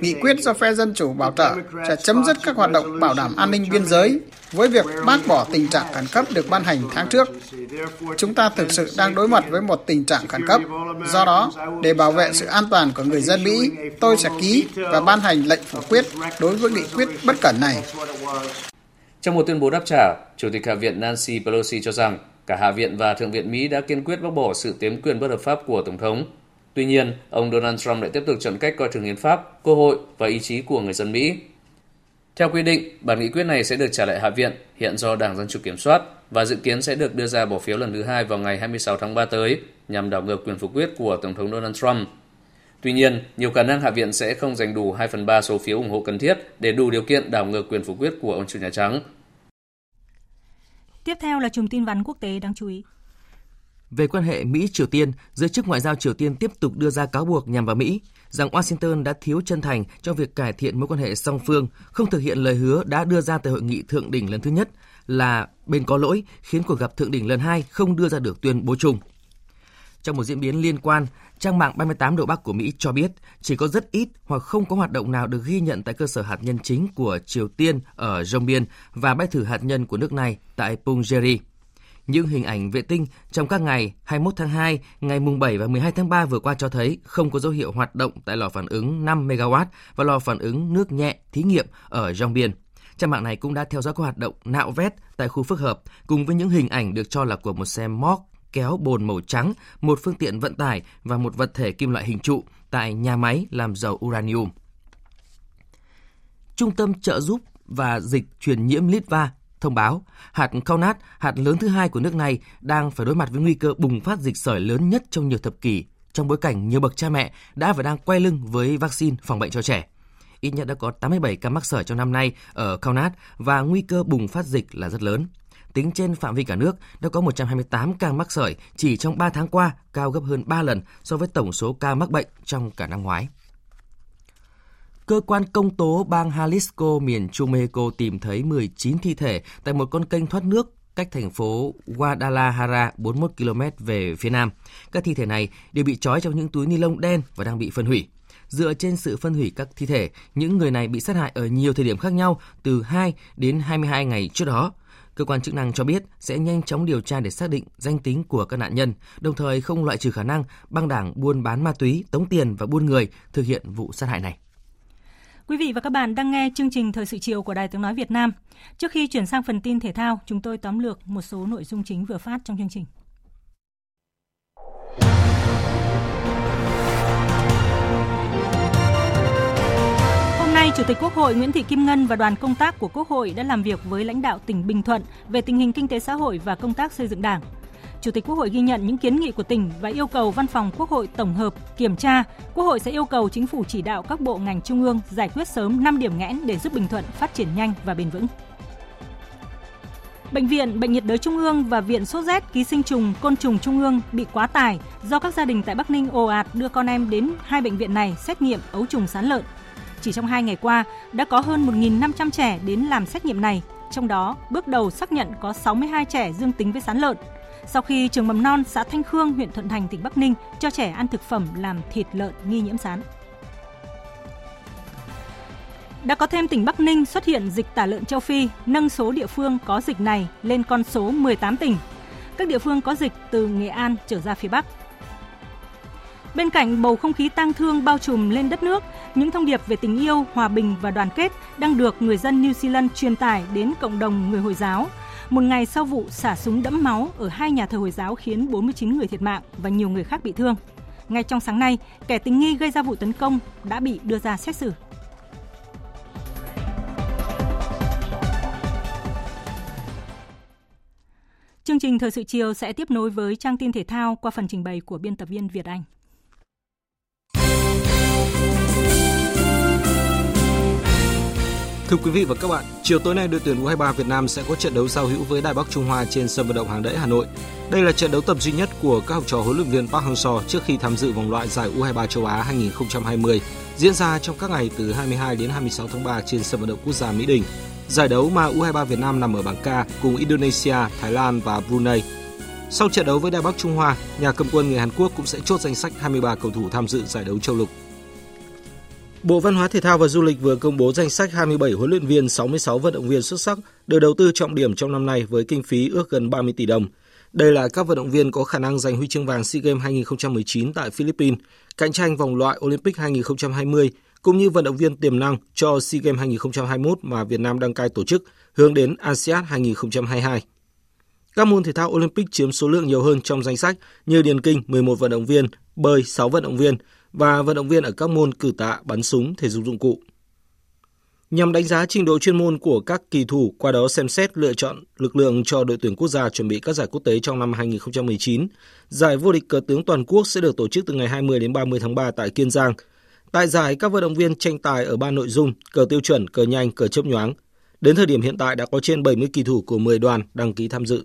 Nghị quyết do phe Dân Chủ bảo trợ sẽ chấm dứt các hoạt động bảo đảm an ninh biên giới với việc bác bỏ tình trạng khẩn cấp được ban hành tháng trước. Chúng ta thực sự đang đối mặt với một tình trạng khẩn cấp. Do đó, để bảo vệ sự an toàn của người dân Mỹ, tôi sẽ ký và ban hành lệnh phủ quyết đối với nghị quyết bất cẩn này. Trong một tuyên bố đáp trả, Chủ tịch Hạ viện Nancy Pelosi cho rằng Cả Hạ viện và Thượng viện Mỹ đã kiên quyết bác bỏ sự tiếm quyền bất hợp pháp của Tổng thống. Tuy nhiên, ông Donald Trump lại tiếp tục chọn cách coi thường hiến pháp, cơ hội và ý chí của người dân Mỹ. Theo quy định, bản nghị quyết này sẽ được trả lại Hạ viện, hiện do Đảng Dân Chủ kiểm soát, và dự kiến sẽ được đưa ra bỏ phiếu lần thứ hai vào ngày 26 tháng 3 tới, nhằm đảo ngược quyền phủ quyết của Tổng thống Donald Trump. Tuy nhiên, nhiều khả năng Hạ viện sẽ không giành đủ 2 phần 3 số phiếu ủng hộ cần thiết để đủ điều kiện đảo ngược quyền phủ quyết của ông chủ Nhà Trắng. Tiếp theo là chùm tin vắn quốc tế đáng chú ý. Về quan hệ Mỹ-Triều Tiên, giới chức ngoại giao Triều Tiên tiếp tục đưa ra cáo buộc nhằm vào Mỹ rằng Washington đã thiếu chân thành trong việc cải thiện mối quan hệ song phương, không thực hiện lời hứa đã đưa ra tại hội nghị thượng đỉnh lần thứ nhất là bên có lỗi khiến cuộc gặp thượng đỉnh lần hai không đưa ra được tuyên bố chung. Trong một diễn biến liên quan, trang mạng 38 độ Bắc của Mỹ cho biết chỉ có rất ít hoặc không có hoạt động nào được ghi nhận tại cơ sở hạt nhân chính của Triều Tiên ở Jongbyon Biên và bãi thử hạt nhân của nước này tại Punggye-ri. Những hình ảnh vệ tinh trong các ngày 21 tháng 2, ngày mùng 7 và 12 tháng 3 vừa qua cho thấy không có dấu hiệu hoạt động tại lò phản ứng 5 MW và lò phản ứng nước nhẹ thí nghiệm ở Jongbyon. Biên. Trang mạng này cũng đã theo dõi các hoạt động nạo vét tại khu phức hợp cùng với những hình ảnh được cho là của một xe móc kéo bồn màu trắng, một phương tiện vận tải và một vật thể kim loại hình trụ tại nhà máy làm dầu uranium. Trung tâm trợ giúp và dịch truyền nhiễm Litva thông báo hạt Kaunat, hạt lớn thứ hai của nước này, đang phải đối mặt với nguy cơ bùng phát dịch sởi lớn nhất trong nhiều thập kỷ, trong bối cảnh nhiều bậc cha mẹ đã và đang quay lưng với vaccine phòng bệnh cho trẻ. Ít nhất đã có 87 ca mắc sởi trong năm nay ở Kaunat và nguy cơ bùng phát dịch là rất lớn. Tính trên phạm vi cả nước, đã có 128 ca mắc sởi chỉ trong 3 tháng qua, cao gấp hơn 3 lần so với tổng số ca mắc bệnh trong cả năm ngoái. Cơ quan công tố bang Jalisco miền Trung Mexico tìm thấy 19 thi thể tại một con kênh thoát nước cách thành phố Guadalajara 41 km về phía nam. Các thi thể này đều bị trói trong những túi ni lông đen và đang bị phân hủy. Dựa trên sự phân hủy các thi thể, những người này bị sát hại ở nhiều thời điểm khác nhau từ 2 đến 22 ngày trước đó. Cơ quan chức năng cho biết sẽ nhanh chóng điều tra để xác định danh tính của các nạn nhân, đồng thời không loại trừ khả năng băng đảng buôn bán ma túy, tống tiền và buôn người thực hiện vụ sát hại này. Quý vị và các bạn đang nghe chương trình Thời sự chiều của Đài Tiếng Nói Việt Nam. Trước khi chuyển sang phần tin thể thao, chúng tôi tóm lược một số nội dung chính vừa phát trong chương trình. Nay, Chủ tịch Quốc hội Nguyễn Thị Kim Ngân và đoàn công tác của Quốc hội đã làm việc với lãnh đạo tỉnh Bình Thuận về tình hình kinh tế xã hội và công tác xây dựng Đảng. Chủ tịch Quốc hội ghi nhận những kiến nghị của tỉnh và yêu cầu Văn phòng Quốc hội tổng hợp, kiểm tra. Quốc hội sẽ yêu cầu chính phủ chỉ đạo các bộ ngành trung ương giải quyết sớm 5 điểm nghẽn để giúp Bình Thuận phát triển nhanh và bền vững. Bệnh viện Bệnh nhiệt đới Trung ương và Viện sốt rét ký sinh trùng côn trùng Trung ương bị quá tải do các gia đình tại Bắc Ninh ồ ạt đưa con em đến hai bệnh viện này xét nghiệm ấu trùng sán lợn. Chỉ trong hai ngày qua, đã có hơn 1.500 trẻ đến làm xét nghiệm này, trong đó bước đầu xác nhận có 62 trẻ dương tính với sán lợn, sau khi trường mầm non xã Thanh Khương, huyện Thuận Thành, tỉnh Bắc Ninh cho trẻ ăn thực phẩm làm thịt lợn nghi nhiễm sán. Đã có thêm tỉnh Bắc Ninh xuất hiện dịch tả lợn châu Phi, nâng số địa phương có dịch này lên con số 18 tỉnh. Các địa phương có dịch từ Nghệ An trở ra phía Bắc. Bên cạnh bầu không khí tang thương bao trùm lên đất nước, những thông điệp về tình yêu, hòa bình và đoàn kết đang được người dân New Zealand truyền tải đến cộng đồng người Hồi giáo – một ngày sau vụ xả súng đẫm máu ở hai nhà thờ Hồi giáo khiến 49 người thiệt mạng và nhiều người khác bị thương. Ngay trong sáng nay, kẻ tình nghi gây ra vụ tấn công đã bị đưa ra xét xử. Chương trình Thời sự chiều sẽ tiếp nối với trang tin thể thao qua phần trình bày của biên tập viên Việt Anh. Thưa quý vị và các bạn, chiều tối nay đội tuyển U23 Việt Nam sẽ có trận đấu giao hữu với Đài Bắc Trung Hoa trên sân vận động Hàng Đẫy Hà Nội. Đây là trận đấu tập duy nhất của các học trò huấn luyện viên Park Hang-seo trước khi tham dự vòng loại giải U23 châu Á 2020 diễn ra trong các ngày từ 22 đến 26 tháng 3 trên sân vận động quốc gia Mỹ Đình. Giải đấu mà U23 Việt Nam nằm ở bảng K cùng Indonesia, Thái Lan và Brunei. Sau trận đấu với Đài Bắc Trung Hoa, nhà cầm quân người Hàn Quốc cũng sẽ chốt danh sách 23 cầu thủ tham dự giải đấu châu lục. Bộ Văn hóa Thể thao và Du lịch vừa công bố danh sách 27 huấn luyện viên, 66 vận động viên xuất sắc được đầu tư trọng điểm trong năm nay với kinh phí ước gần 30 tỷ đồng. Đây là các vận động viên có khả năng giành huy chương vàng SEA Games 2019 tại Philippines, cạnh tranh vòng loại Olympic 2020 cũng như vận động viên tiềm năng cho SEA Games 2021 mà Việt Nam đăng cai tổ chức hướng đến ASEAN 2022. Các môn thể thao Olympic chiếm số lượng nhiều hơn trong danh sách như điền kinh 11 vận động viên, bơi 6 vận động viên, và vận động viên ở các môn cử tạ, bắn súng, thể dục dụng cụ. Nhằm đánh giá trình độ chuyên môn của các kỳ thủ, qua đó xem xét lựa chọn lực lượng cho đội tuyển quốc gia chuẩn bị các giải quốc tế trong năm 2019, giải vô địch cờ tướng toàn quốc sẽ được tổ chức từ ngày 20 đến 30 tháng 3 tại Kiên Giang. Tại giải, các vận động viên tranh tài ở ba nội dung cờ tiêu chuẩn, cờ nhanh, cờ chớp nhoáng. Đến thời điểm hiện tại đã có trên 70 kỳ thủ của 10 đoàn đăng ký tham dự.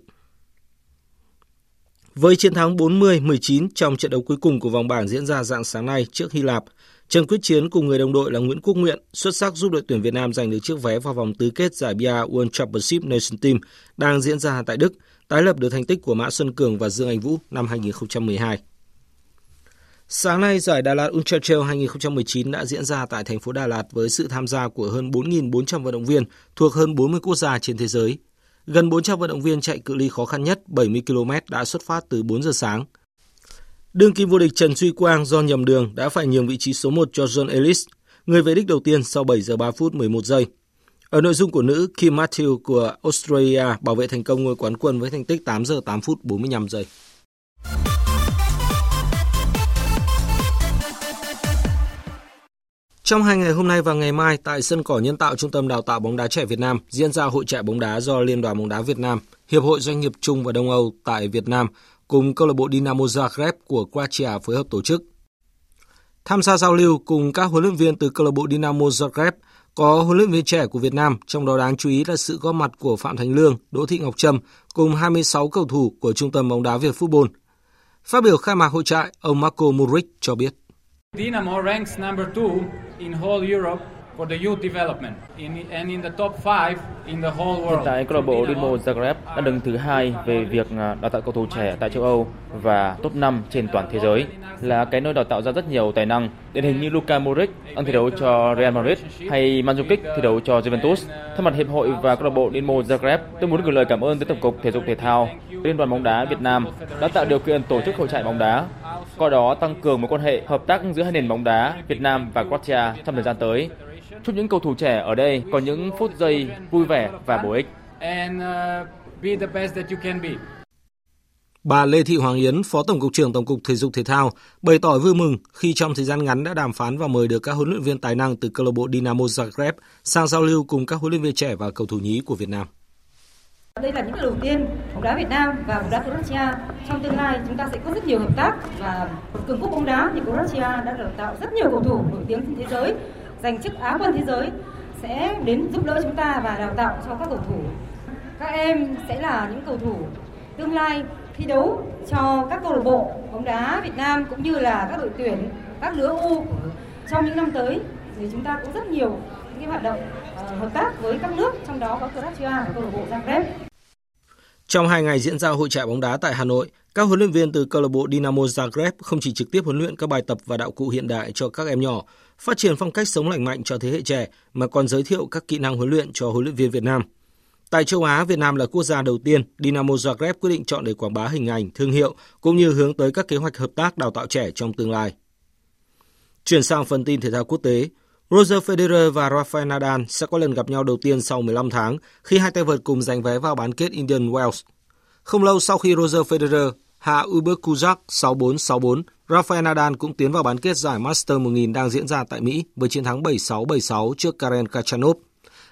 Với chiến thắng 40-19 trong trận đấu cuối cùng của vòng bảng diễn ra dạng sáng nay trước Hy Lạp, Trần Quyết Chiến cùng người đồng đội là Nguyễn Quốc Nguyện xuất sắc giúp đội tuyển Việt Nam giành được chiếc vé vào vòng tứ kết giải bia World Championship Nation Team đang diễn ra tại Đức, tái lập được thành tích của Mã Xuân Cường và Dương Anh Vũ năm 2012. Sáng nay, giải Đà Lạt Ultra Trail 2019 đã diễn ra tại thành phố Đà Lạt với sự tham gia của hơn 4.400 vận động viên thuộc hơn 40 quốc gia trên thế giới. Gần 400 vận động viên chạy cự ly khó khăn nhất 70 km đã xuất phát từ 4 giờ sáng. Đương kim vô địch Trần Duy Quang do nhầm đường đã phải nhường vị trí số 1 cho John Ellis, người về đích đầu tiên sau 7 giờ 3 phút 11 giây. Ở nội dung của nữ, Kim Matthew của Australia bảo vệ thành công ngôi quán quân với thành tích 8 giờ 8 phút 45 giây. Trong hai ngày hôm nay và ngày mai tại sân cỏ nhân tạo Trung tâm Đào tạo bóng đá trẻ Việt Nam diễn ra hội trại bóng đá do Liên đoàn bóng đá Việt Nam, Hiệp hội Doanh nghiệp Trung và Đông Âu tại Việt Nam cùng câu lạc bộ Dinamo Zagreb của Croatia phối hợp tổ chức. Tham gia giao lưu cùng các huấn luyện viên từ câu lạc bộ Dinamo Zagreb có huấn luyện viên trẻ của Việt Nam, trong đó đáng chú ý là sự góp mặt của Phạm Thành Lương, Đỗ Thị Ngọc Trâm cùng 26 cầu thủ của Trung tâm bóng đá Việt Football. Phát biểu khai mạc hội trại, ông Marco Muric cho biết. Dynamo ranks number two in whole Europe for the youth development in, and in the top 5 in the whole world. Hiện tại câu lạc bộ Dinamo Zagreb đã đứng thứ hai về việc à, đào tạo cầu thủ trẻ tại châu Âu và top 5 trên toàn thế giới, là cái nơi đào tạo ra rất nhiều tài năng, điển hình như Luka Modric, ông thi đấu cho Real Madrid hay Mandzukic thi đấu cho Juventus. Thay mặt hiệp hội và câu lạc bộ Dinamo Zagreb, tôi muốn gửi lời cảm ơn tới tổng cục thể dục thể thao, Liên đoàn bóng đá Việt Nam đã tạo điều kiện tổ chức hội trại bóng đá, qua đó tăng cường mối quan hệ hợp tác giữa hai nền bóng đá Việt Nam và Croatia trong thời gian tới. Chúc những cầu thủ trẻ ở đây có những phút giây vui vẻ và bổ ích. Uh, Bà Lê Thị Hoàng Yến, Phó Tổng cục trưởng Tổng cục Thể dục Thể thao, bày tỏ vui mừng khi trong thời gian ngắn đã đàm phán và mời được các huấn luyện viên tài năng từ câu lạc bộ Dinamo Zagreb sang giao lưu cùng các huấn luyện viên trẻ và cầu thủ nhí của Việt Nam. Đây là những lần đầu tiên bóng đá Việt Nam và bóng đá Croatia. Trong tương lai chúng ta sẽ có rất nhiều hợp tác và cường quốc bóng đá thì Croatia đã đào tạo rất nhiều cầu thủ nổi tiếng trên thế giới, giành chức Á quân thế giới sẽ đến giúp đỡ chúng ta và đào tạo cho các cầu thủ. Các em sẽ là những cầu thủ tương lai thi đấu cho các câu lạc bộ bóng đá Việt Nam cũng như là các đội tuyển, các lứa U trong những năm tới thì chúng ta cũng rất nhiều cái hoạt động uh, hợp tác với các nước trong đó có Croatia và câu lạc bộ Zagreb. Trong hai ngày diễn ra hội trại bóng đá tại Hà Nội, các huấn luyện viên từ câu lạc bộ Dinamo Zagreb không chỉ trực tiếp huấn luyện các bài tập và đạo cụ hiện đại cho các em nhỏ, phát triển phong cách sống lành mạnh cho thế hệ trẻ mà còn giới thiệu các kỹ năng huấn luyện cho huấn luyện viên Việt Nam. Tại châu Á, Việt Nam là quốc gia đầu tiên Dinamo Zagreb quyết định chọn để quảng bá hình ảnh, thương hiệu cũng như hướng tới các kế hoạch hợp tác đào tạo trẻ trong tương lai. Chuyển sang phần tin thể thao quốc tế, Roger Federer và Rafael Nadal sẽ có lần gặp nhau đầu tiên sau 15 tháng khi hai tay vợt cùng giành vé vào bán kết Indian Wells. Không lâu sau khi Roger Federer hạ Uber Kuzak 6-4-6-4, Rafael Nadal cũng tiến vào bán kết giải Master 1000 đang diễn ra tại Mỹ với chiến thắng 7-6-7-6 trước Karen Khachanov.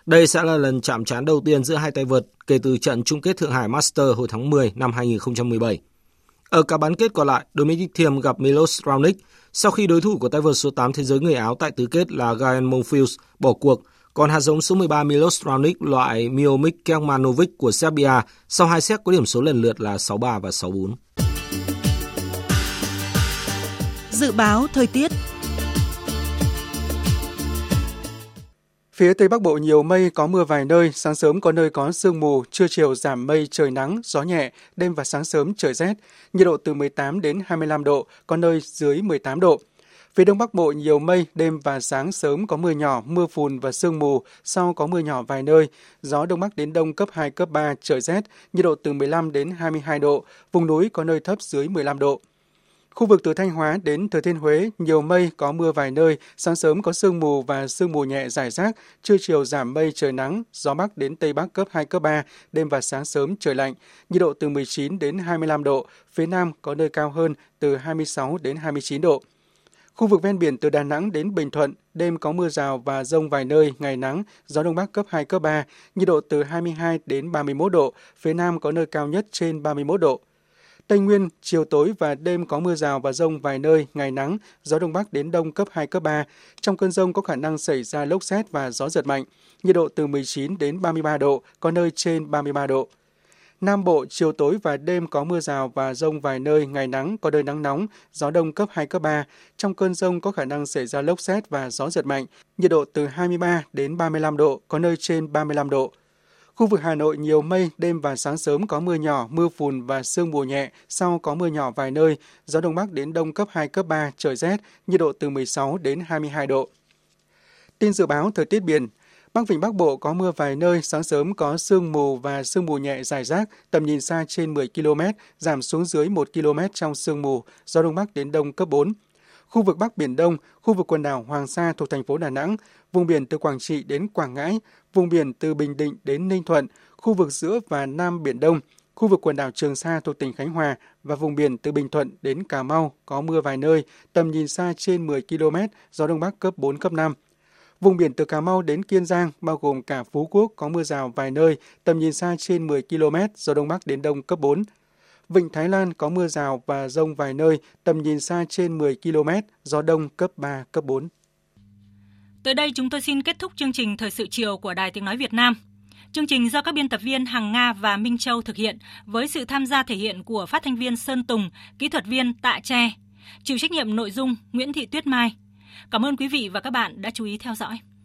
Đây sẽ là lần chạm trán đầu tiên giữa hai tay vợt kể từ trận chung kết Thượng Hải Master hồi tháng 10 năm 2017. Ở cả bán kết còn lại, Dominic Thiem gặp Milos Raonic sau khi đối thủ của tay vợt số 8 thế giới người Áo tại tứ kết là Gael Monfils bỏ cuộc, còn hạt giống số 13 Milos Raonic loại Miomic Kelmanovic của Serbia sau hai set có điểm số lần lượt là 6-3 và 6-4. Dự báo thời tiết Phía Tây Bắc Bộ nhiều mây, có mưa vài nơi, sáng sớm có nơi có sương mù, trưa chiều giảm mây, trời nắng, gió nhẹ, đêm và sáng sớm trời rét, nhiệt độ từ 18 đến 25 độ, có nơi dưới 18 độ. Phía Đông Bắc Bộ nhiều mây, đêm và sáng sớm có mưa nhỏ, mưa phùn và sương mù, sau có mưa nhỏ vài nơi, gió Đông Bắc đến Đông cấp 2, cấp 3, trời rét, nhiệt độ từ 15 đến 22 độ, vùng núi có nơi thấp dưới 15 độ. Khu vực từ Thanh Hóa đến Thừa Thiên Huế, nhiều mây, có mưa vài nơi, sáng sớm có sương mù và sương mù nhẹ rải rác, trưa chiều giảm mây trời nắng, gió Bắc đến Tây Bắc cấp 2, cấp 3, đêm và sáng sớm trời lạnh, nhiệt độ từ 19 đến 25 độ, phía Nam có nơi cao hơn từ 26 đến 29 độ. Khu vực ven biển từ Đà Nẵng đến Bình Thuận, đêm có mưa rào và rông vài nơi, ngày nắng, gió Đông Bắc cấp 2, cấp 3, nhiệt độ từ 22 đến 31 độ, phía Nam có nơi cao nhất trên 31 độ. Tây Nguyên, chiều tối và đêm có mưa rào và rông vài nơi, ngày nắng, gió Đông Bắc đến Đông cấp 2, cấp 3. Trong cơn rông có khả năng xảy ra lốc xét và gió giật mạnh. Nhiệt độ từ 19 đến 33 độ, có nơi trên 33 độ. Nam Bộ, chiều tối và đêm có mưa rào và rông vài nơi, ngày nắng, có nơi nắng nóng, gió đông cấp 2, cấp 3. Trong cơn rông có khả năng xảy ra lốc xét và gió giật mạnh, nhiệt độ từ 23 đến 35 độ, có nơi trên 35 độ. Khu vực Hà Nội nhiều mây, đêm và sáng sớm có mưa nhỏ, mưa phùn và sương mù nhẹ, sau có mưa nhỏ vài nơi, gió đông bắc đến đông cấp 2, cấp 3, trời rét, nhiệt độ từ 16 đến 22 độ. Tin dự báo thời tiết biển, Bắc Vịnh Bắc Bộ có mưa vài nơi, sáng sớm có sương mù và sương mù nhẹ dài rác, tầm nhìn xa trên 10 km, giảm xuống dưới 1 km trong sương mù, gió Đông Bắc đến Đông cấp 4. Khu vực Bắc Biển Đông, khu vực quần đảo Hoàng Sa thuộc thành phố Đà Nẵng, vùng biển từ Quảng Trị đến Quảng Ngãi, vùng biển từ Bình Định đến Ninh Thuận, khu vực giữa và Nam Biển Đông, khu vực quần đảo Trường Sa thuộc tỉnh Khánh Hòa và vùng biển từ Bình Thuận đến Cà Mau có mưa vài nơi, tầm nhìn xa trên 10 km, gió Đông Bắc cấp 4, cấp 5. Vùng biển từ Cà Mau đến Kiên Giang, bao gồm cả Phú Quốc có mưa rào vài nơi, tầm nhìn xa trên 10 km, gió Đông Bắc đến Đông cấp 4. Vịnh Thái Lan có mưa rào và rông vài nơi, tầm nhìn xa trên 10 km, gió Đông cấp 3, cấp 4. Tới đây chúng tôi xin kết thúc chương trình Thời sự chiều của Đài Tiếng Nói Việt Nam. Chương trình do các biên tập viên Hằng Nga và Minh Châu thực hiện với sự tham gia thể hiện của phát thanh viên Sơn Tùng, kỹ thuật viên Tạ Tre, chịu trách nhiệm nội dung Nguyễn Thị Tuyết Mai. Cảm ơn quý vị và các bạn đã chú ý theo dõi.